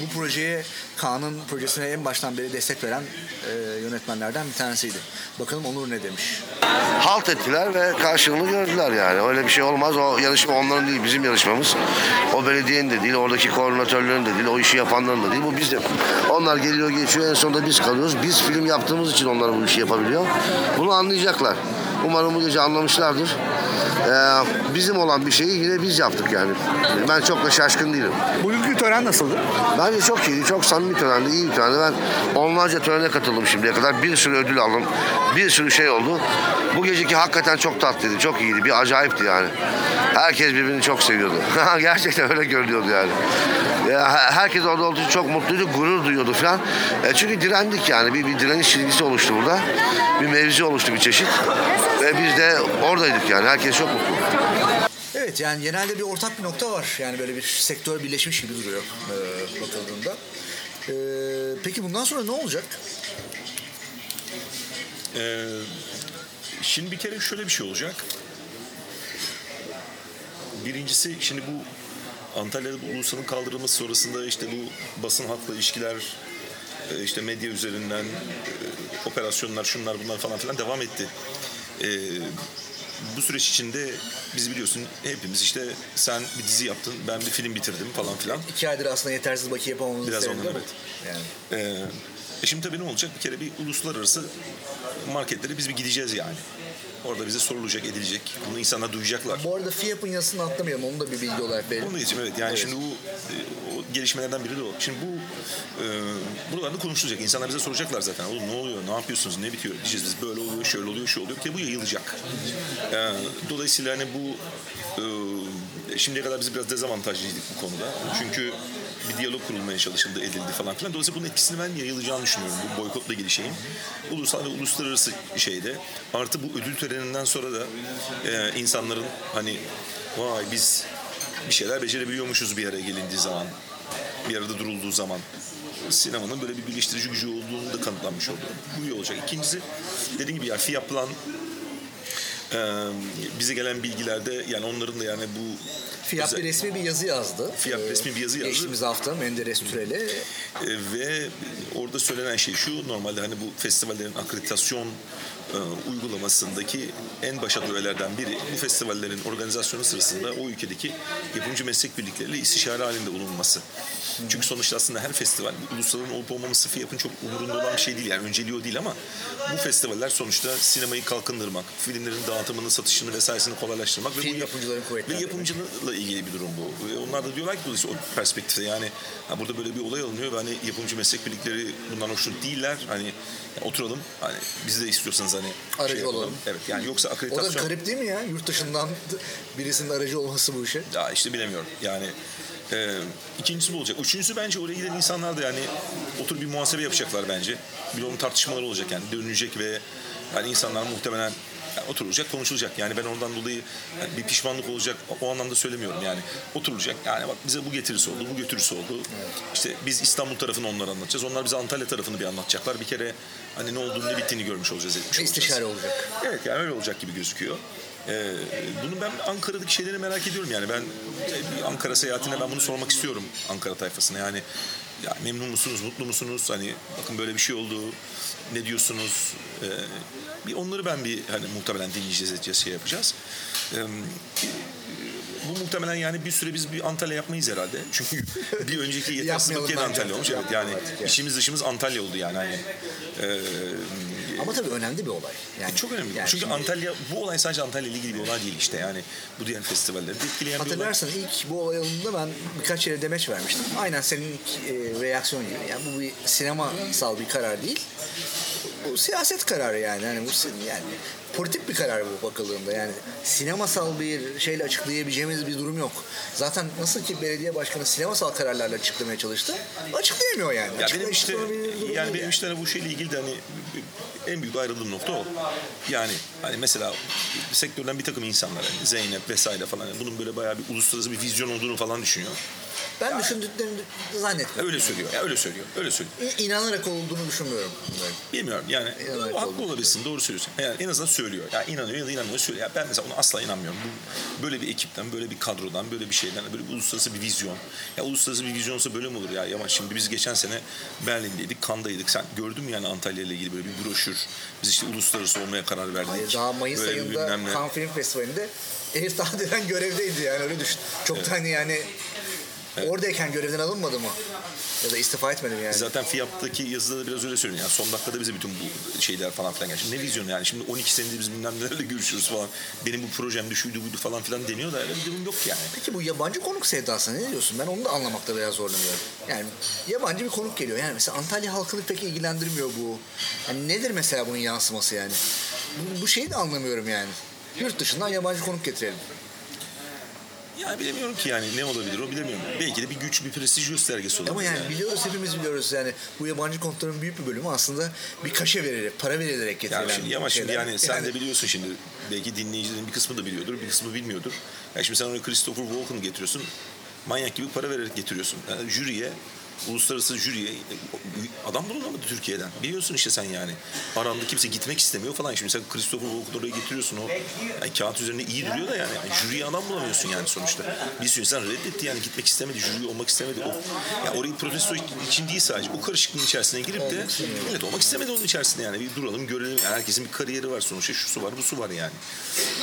bu projeye Kaan'ın projesine en baştan beri destek veren e, yönetmenlerden bir tanesiydi. Bakalım Onur ne demiş? halt ettiler ve karşılığını gördüler yani. Öyle bir şey olmaz. O yarışma onların değil, bizim yarışmamız. O belediyenin de değil, oradaki koordinatörlerin de değil, o işi yapanların da değil. Bu bizim. Onlar geliyor geçiyor, en sonunda biz kalıyoruz. Biz film yaptığımız için onlar bu işi yapabiliyor. Bunu anlayacaklar. Umarım bu gece anlamışlardır. Ee, bizim olan bir şeyi yine biz yaptık yani. Ben çok da şaşkın değilim. Bugünkü tören nasıldı? Bence çok iyiydi, çok samimi törendi, iyi bir törendi. Ben onlarca törene katıldım şimdiye kadar. Bir sürü ödül aldım, bir sürü şey oldu. Bu geceki hakikaten çok tatlıydı, çok iyiydi, bir acayipti yani. Herkes birbirini çok seviyordu. Gerçekten öyle görülüyordu yani. Ya, he- herkes orada olduğu için çok mutluydu, gurur duyuyordu falan. E, çünkü direndik yani, bir, bir direniş çizgisi oluştu burada. Bir mevzi oluştu bir çeşit. Ve biz de oradaydık yani, herkes çok mutlu. Evet yani genelde bir ortak bir nokta var. Yani böyle bir sektör birleşmiş gibi duruyor e, bakıldığında. E, peki bundan sonra ne olacak? Ee, şimdi bir kere şöyle bir şey olacak. Birincisi şimdi bu Antalya'da bu ulusalın kaldırılması sonrasında işte bu basın halkla ilişkiler e, işte medya üzerinden e, operasyonlar şunlar bunlar falan filan devam etti. E, bu süreç içinde biz biliyorsun hepimiz işte sen bir dizi yaptın ben bir film bitirdim falan filan. İki aydır aslında yetersiz bakiye yapamamızın Biraz ondan, evet. Yani. Ee, e şimdi tabii ne olacak? Bir kere bir uluslararası marketlere biz bir gideceğiz yani. Orada bize sorulacak, edilecek. Bunu insanlar duyacaklar. Bu arada FİAP'ın yazısını atlamayalım. Onu da bir bilgi olarak verelim. Onun için evet yani şimdi bu e, o gelişmelerden biri de o. Şimdi bu e, buralarda konuşulacak. İnsanlar bize soracaklar zaten. Oğlum ne oluyor? Ne yapıyorsunuz? Ne bitiyor? Diyeceğiz biz böyle oluyor, şöyle oluyor, şu oluyor. Bir bu yayılacak. E, dolayısıyla hani bu e, şimdiye kadar biz biraz dezavantajlıydık bu konuda. Çünkü bir diyalog kurulmaya çalışıldı, edildi falan filan. Dolayısıyla bunun etkisini ben yayılacağını düşünüyorum bu boykotla ilgili şeyin. Ulusal ve uluslararası şeyde. Artı bu ödül töreninden sonra da e, insanların hani vay biz bir şeyler becerebiliyormuşuz bir araya gelindiği zaman. Bir arada durulduğu zaman. Sinemanın böyle bir birleştirici gücü olduğunu da kanıtlanmış oldu. Bu iyi olacak. İkincisi dediğim gibi ya FİAP'lan e, bize gelen bilgilerde yani onların da yani bu FİAP bir resmi bir yazı yazdı. FİAP Ee, resmi bir yazı yazdı. Geçtiğimiz hafta Menderes Türel'e. E, ve orada söylenen şey şu normalde hani bu festivallerin akreditasyon e, uygulamasındaki en başat öğelerden biri bu festivallerin organizasyonu sırasında o ülkedeki yapımcı meslek birlikleriyle istişare halinde bulunması. Çünkü sonuçta aslında her festival ulusların olup olmaması FİAP'ın çok umurunda olan bir şey değil yani önceliği o değil ama bu festivaller sonuçta sinemayı kalkındırmak, filmlerin dağıtımını, satışını vesairesini kolaylaştırmak ve Film bu yap- yapımcıların ve yapımcılıkla ilgili bir durum bu. Ve onlar da diyorlar ki dolayısıyla o perspektifte yani ha burada böyle bir olay alınıyor ve hani yapımcı meslek birlikleri bundan hoşnut değiller. Hani oturalım hani biz de istiyorsanız hani Aracı yapalım. olalım. Evet yani yoksa O da akreditasyon garip değil mi ya? Yurt dışından birisinin aracı olması bu işe. ya işte bilemiyorum. Yani e, ikincisi bu olacak. Üçüncüsü bence oraya giden insanlar da yani oturup bir muhasebe yapacaklar bence. Bir onun tartışmaları olacak yani dönecek ve yani insanlar muhtemelen yani oturulacak, konuşulacak. Yani ben ondan dolayı yani bir pişmanlık olacak o anlamda söylemiyorum yani. Oturulacak. Yani bak bize bu getirisi oldu, bu götürüsü oldu. İşte biz İstanbul tarafını onlara anlatacağız. Onlar bize Antalya tarafını bir anlatacaklar. Bir kere hani ne olduğunu ne bittiğini görmüş olacağız, etmiş olacağız. İstişare olacak. Evet yani öyle olacak gibi gözüküyor. Ee, bunu ben Ankara'daki şeyleri merak ediyorum yani ben e, Ankara seyahatine ben bunu sormak istiyorum Ankara tayfasına yani ya memnun musunuz mutlu musunuz hani bakın böyle bir şey oldu ne diyorsunuz Ee, bir onları ben bir hani muhtemelen dinleyeceğiz edeceğiz şey yapacağız Ee, bu muhtemelen yani bir süre biz bir Antalya yapmayız herhalde. Çünkü bir önceki Bakiye'de bence. Antalya olmuş. Evet yani artık yani. içimiz dışımız Antalya oldu yani. Hani, Ee, Ama tabii önemli bir olay. Yani, çok önemli. yani Çünkü şimdi Antalya bu olay sadece Antalya ile ilgili bir olay değil işte. Yani bu diğer festivalleri de etkileyen bir olay. Hatırlarsan ilk bu olay olduğunda ben birkaç yere demeç vermiştim. Aynen senin ilk e, reaksiyon gibi. Yani bu bir sinemasal bir karar değil. Bu siyaset kararı yani. yani bu yani politik bir karar bu bakıldığında. Yani sinemasal bir şeyle açıklayabileceğimiz bir durum yok. Zaten nasıl ki belediye başkanı sinemasal kararlarla açıklamaya çalıştı. Açıklayamıyor yani. Ya benim işte yani benim işte hani bu şeyle ilgili de hani en büyük ayrıldığım nokta o. Yani hani mesela sektörden bir takım insanlar hani Zeynep vesaire falan hani bunun böyle bayağı bir uluslararası bir vizyon olduğunu falan düşünüyor. Ben düşündüklerini zannetmiyorum. Öyle söylüyor. Ya öyle söylüyor. Öyle söylüyor. İnanarak olduğunu düşünmüyorum. Bilmiyorum yani İnanarak haklı olduğunu olabilirsin doğru söylüyorsun. Yani en azından söylüyor. Ya inanıyor ya da inanmıyor söylüyor. Ya ben mesela ona asla inanmıyorum. Bu, böyle bir ekipten, böyle bir kadrodan, böyle bir şeyden, böyle bir uluslararası bir vizyon. Ya uluslararası bir vizyonsa böyle mi olur ya? Yaman şimdi biz geçen sene Berlin'deydik, Kandaydık. Sen gördün mü yani Antalya ile ilgili böyle bir broşür? Biz işte uluslararası olmaya karar verdik. Hayır, daha Mayıs Böyle ayında. Cannes Film Festivali'nde Elif Dağdelen görevdeydi yani öyle düşün. Çok da hani yani oradayken görevden alınmadı mı? Ya da istifa etmedi mi yani? Zaten FİAP'taki yazıda da biraz öyle söylüyor. Yani son dakikada bize bütün bu şeyler falan filan. Şimdi ne vizyonu yani? Şimdi 12 senedir biz bilmem nelerle görüşürüz falan. Benim bu projem şuydu buydu falan filan deniyor da öyle bir durum yok yani. Peki bu yabancı konuk sevdası ne diyorsun? Ben onu da anlamakta biraz zorlanıyorum. Yani yabancı bir konuk geliyor. Yani mesela Antalya halkını pek ilgilendirmiyor bu. Yani nedir mesela bunun yansıması yani? Bu, bu şeyi de anlamıyorum yani. Yurt dışından yabancı konuk getirelim. Yani bilemiyorum ki yani ne olabilir o bilemiyorum. Belki de bir güç, bir prestij göstergesi olabilir. Ama yani biliyoruz hepimiz biliyoruz yani bu yabancı konukların büyük bir bölümü aslında bir kaşe verilerek, para verilerek getirilen Yani şimdi, ama şimdi şeyler. yani sen de biliyorsun şimdi belki dinleyicilerin bir kısmı da biliyordur, bir kısmı bilmiyordur. Yani şimdi sen oraya Christopher Walken'ı getiriyorsun. Manyak gibi para vererek getiriyorsun. Yani jüriye uluslararası jüriye adam bulunamadı Türkiye'den. Biliyorsun işte sen yani. Aranda kimse gitmek istemiyor falan. Şimdi sen Christopher Walken'ı oraya getiriyorsun o. Yani kağıt üzerinde iyi duruyor da yani. yani jüriye adam bulamıyorsun yani sonuçta. Bir sürü insan reddetti yani gitmek istemedi. Jüri olmak istemedi. O, yani orayı protesto için değil sadece. O karışıklığın içerisine girip de evet olmak istemedi onun içerisinde yani. Bir duralım görelim. Yani herkesin bir kariyeri var sonuçta. Şusu var, busu var yani.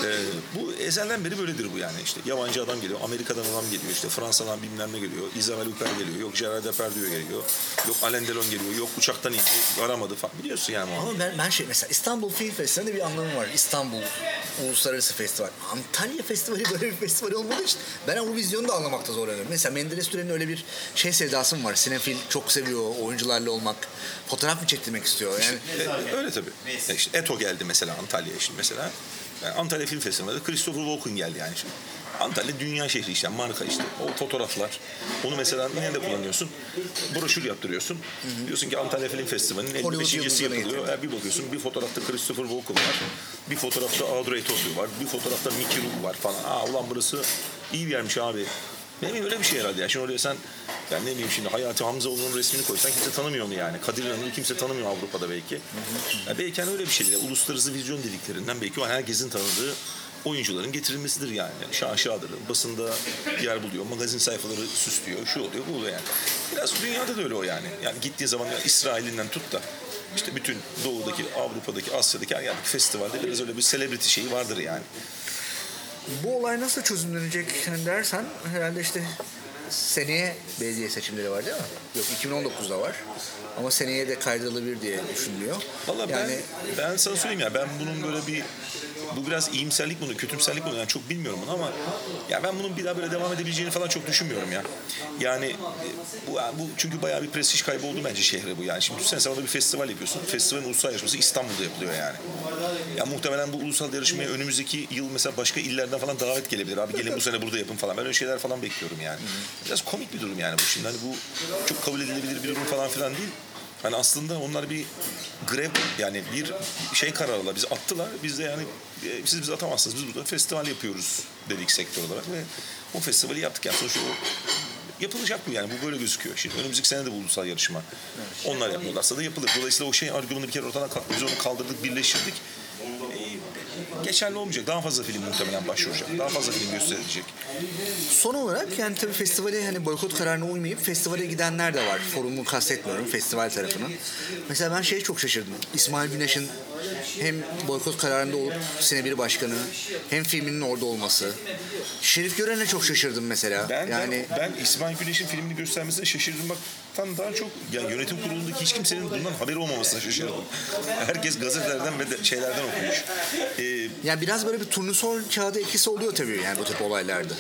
Ee, bu ezelden beri böyledir bu yani. işte yabancı adam geliyor. Amerika'dan adam geliyor. işte Fransa'dan bilmem ne geliyor. Isabelle Huppert geliyor. Yok Gerard Depardieu geliyor. Yok Alain Delon geliyor. Yok uçaktan indi. Aramadı falan. Biliyorsun yani. o. Ama ben, ben şey mesela İstanbul Film Festivali'nde bir anlamı var. İstanbul Uluslararası Festival. Antalya Festivali böyle bir festival olmadığı için ben o vizyonu da anlamakta zorlanıyorum. Mesela Menderes Türen'in öyle bir şey sevdası mı var? Sinefil çok seviyor oyuncularla olmak. Fotoğraf mı çektirmek istiyor? Yani E, öyle tabii. E işte Eto geldi mesela Antalya'ya şimdi mesela. Yani Antalya Film Festivali'nde Christopher Walken geldi yani şimdi. Antalya dünya şehri işte marka işte. O fotoğraflar. Onu mesela nerede kullanıyorsun? Broşür yaptırıyorsun. Diyorsun ki Antalya Film Festivali'nin Hollywood 55.si yıldızlarına yapılıyor. E, bir bakıyorsun bir fotoğrafta Christopher Walken var. Bir fotoğrafta Audrey Tautou var. Bir fotoğrafta Mickey Rourke var falan. Aa ulan burası iyi bir yermiş abi. Ne bileyim öyle bir şey herhalde ya. Şimdi oraya sen yani ne bileyim şimdi Hayati Hamzaoğlu'nun resmini koysan kimse tanımıyor onu yani. Kadir İnanır'ı kimse tanımıyor Avrupa'da belki. Ya belki hani öyle bir şey değil. Uluslararası vizyon dediklerinden belki o herkesin tanıdığı oyuncuların getirilmesidir yani. şaşadır. Basında yer buluyor. Magazin sayfaları süslüyor. Şu oluyor bu oluyor yani. Biraz dünyada da öyle o yani. Yani gittiği zaman ya İsrail'inden tut da işte bütün doğudaki, Avrupa'daki, Asya'daki her yerdeki festivalde biraz öyle bir celebrity şeyi vardır yani. bu olay nasıl çözümlenecek dersen herhalde işte seneye belediye seçimleri var değil mi? Yok 2019'da var. Ama seneye de kaydırılabilir diye düşünülüyor. Valla yani ben, ben sana söyleyeyim ya ben bunun böyle bir bu biraz iyimserlik bunu, kötümserlik bunu yani çok bilmiyorum bunu ama ya ben bunun bir daha böyle devam edebileceğini falan çok düşünmüyorum ya. Yani e, bu, bu çünkü bayağı bir prestij kaybı oldu bence şehre bu yani. Şimdi düşünsene sen orada bir festival yapıyorsun. Festivalin ulusal yarışması İstanbul'da yapılıyor yani. Ya muhtemelen bu ulusal yarışmaya önümüzdeki yıl mesela başka illerden falan davet gelebilir. Abi gelin bu sene burada yapın falan. Ben öyle şeyler falan bekliyorum yani. Biraz komik bir durum yani bu şimdi. Hani bu çok kabul edilebilir bir durum falan filan değil. Hani aslında onlar bir grev yani bir şey kararla bizi attılar. Biz de yani e, siz bizi atamazsınız. Biz burada festival yapıyoruz dedik sektör olarak ve o festivali yaptık. Yani sonuçta o yapılacak bu yani bu böyle gözüküyor. Şimdi önümüzdeki sene de bu ulusal yarışma. Onlar yapmıyorlarsa da yapılır. Dolayısıyla o şey argümanı bir kere ortadan kalktı. Biz onu kaldırdık, birleştirdik. Geçerli olmayacak. Daha fazla film muhtemelen başvuracak. Daha fazla film gösterilecek. Son olarak yani tabii festivale hani boykot kararına uymayıp festivale gidenler de var. Forumu kastetmiyorum festival tarafını. Mesela ben şeye çok şaşırdım. İsmail Güneş'in hem boykot kararında olup sene bir başkanı hem filminin orada olması. Şerif Gören'e çok şaşırdım mesela. Ben, yani ben, ben İsmail Güneş'in filmini göstermesine şaşırmaktan daha çok yani yönetim kurulundaki hiç kimsenin bundan haberi olmamasına şaşırdım. Herkes gazetelerden ve de şeylerden okumuş. Ee, yani biraz böyle bir turnusol kağıdı etkisi oluyor tabii yani bu tip olaylarda.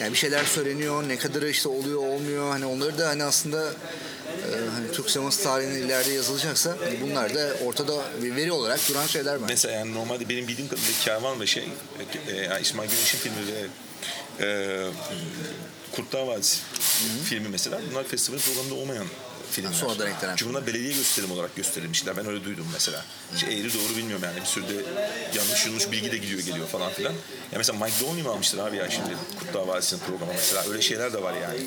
Yani bir şeyler söyleniyor, ne kadarı işte oluyor olmuyor. Hani onları da hani aslında e, hani Türk sineması tarihinin ileride yazılacaksa hani bunlar da ortada bir veri olarak duran şeyler var. Mesela yani normalde benim bildiğim kadarıyla Kervan ve şey e, yani İsmail Güneş'in filmi ve e, Kurtlar Vadisi filmi mesela. Bunlar festival programında olmayan filmler. sonradan eklenen. Çünkü bunlar belediye gösterim olarak gösterilmişler. Ben öyle duydum mesela. Hiç eğri doğru bilmiyorum yani. Bir sürü de yanlış yanlış bilgi de gidiyor geliyor falan filan. Ya mesela Mike Downey mi almıştır abi ya şimdi Kurtlar Vadisi'nin programı mesela. Öyle şeyler de var yani.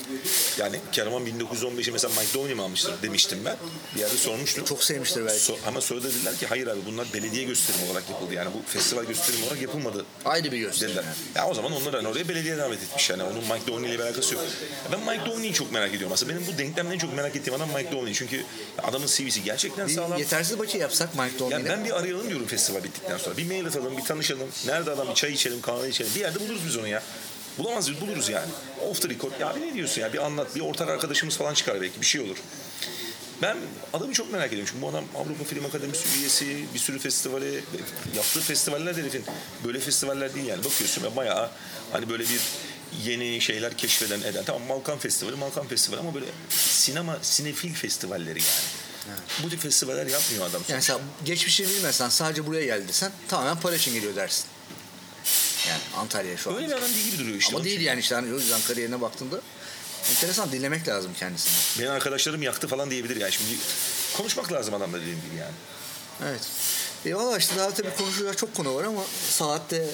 Yani Kervan 1915'i mesela Mike Downey mi almıştır demiştim ben. Bir yerde sormuştum. Çok sevmiştir belki. So- ama sonra da dediler ki hayır abi bunlar belediye gösterimi olarak yapıldı. Yani bu festival gösterimi olarak yapılmadı Ayrı bir gösteri. dediler. Ya o zaman onlar hani oraya belediye davet etmiş yani. Onun Mike Downey ile bir alakası yok. Ben Mike Downey'i çok merak ediyorum aslında. Benim bu denklemden en çok merak ettiğim adam Mike Downey. Çünkü adamın CV'si gerçekten Bir sağlam. yetersiz maçı yapsak Mike Downey'le. ben bir arayalım diyorum festival bittikten sonra. Bir mail atalım, bir tanışalım. Nerede adam bir çay içelim, kahve içelim. Bir yerde buluruz biz onu ya. Bulamaz biz buluruz yani. Off the record. Ya ne diyorsun ya? Bir anlat. Bir ortak arkadaşımız falan çıkar belki. Bir şey olur. Ben adamı çok merak ediyorum. Çünkü bu adam Avrupa Film Akademisi üyesi. Bir sürü festivale yaptığı festivaller de herifin. Böyle festivaller değil yani. Bakıyorsun ve bayağı hani böyle bir yeni şeyler keşfeden eden. Tamam Malkan Festivali, Malkan Festivali ama böyle sinema, sinefil festivalleri yani. Bu tip festivaller yapmıyor adam. Yani mesela geçmişini bilmezsen sadece buraya geldi desen tamamen para için geliyor dersin. Yani Antalya şu an. Öyle bir adam değil gibi duruyor işte. Ama değil için. yani işte hani o yüzden kariyerine baktığında enteresan dinlemek lazım kendisini. Benim arkadaşlarım yaktı falan diyebilir yani. Şimdi konuşmak lazım adamla dediğim gibi yani. Evet. E valla işte daha tabii konuşacak çok konu var ama saatte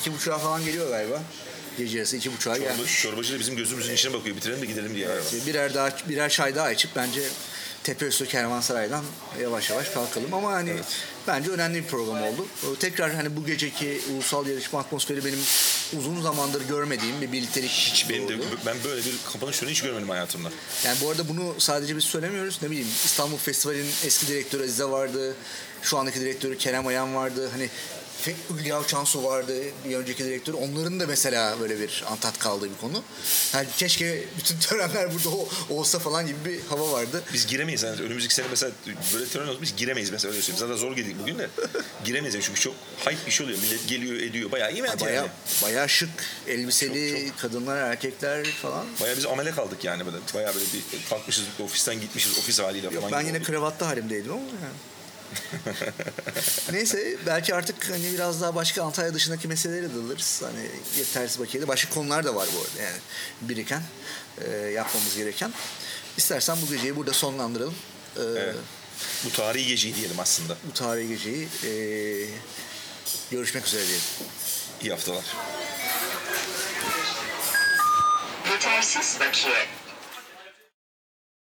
iki buçuğa falan geliyor galiba. Gece yarısı iki buçuğa Çorba, gelmiş. çorbacı da bizim gözümüzün içine bakıyor. Bitirelim de gidelim diye. galiba. Birer daha birer çay daha içip bence Tepeüstü Kervansaray'dan yavaş yavaş kalkalım ama hani bence önemli bir program oldu. Tekrar hani bu geceki ulusal yarışma atmosferi benim uzun zamandır görmediğim bir birliktelik hiç Benim de, ben böyle bir kapanış töreni hiç görmedim hayatımda. Yani bu arada bunu sadece biz söylemiyoruz. Ne bileyim İstanbul Festivali'nin eski direktörü Azize vardı. Şu andaki direktörü Kerem Ayan vardı. Hani Fe- Hülya Çansu vardı bir önceki direktör. Onların da mesela böyle bir antat kaldığı bir konu. Yani keşke bütün törenler burada o- olsa falan gibi bir hava vardı. Biz giremeyiz. Yani önümüzdeki sene mesela böyle tören olsa biz giremeyiz mesela öyle söyleyeyim. Zaten zor geldik bugün de. giremeyiz yani çünkü çok hype bir şey oluyor. Millet geliyor ediyor. Bayağı iyi Bayağı, yani. bayağı şık, elbiseli Çok, kadınlar, erkekler falan. Bayağı biz amele kaldık yani böyle. Bayağı böyle bir kalkmışız ofisten gitmişiz ofis haliyle falan. Ben gibi yine oldu. kravatlı halimdeydim ama yani. Neyse belki artık hani biraz daha başka Antalya dışındaki meselelere dalırız. Hani yetersiz bakiyede başka konular da var bu arada yani biriken e, yapmamız gereken. İstersen bu geceyi burada sonlandıralım. E, Evet. Bu tarihi geceyi diyelim aslında. Bu tarihi geceyi e, görüşmek üzere diyelim. İyi haftalar. Yetersiz bakiye.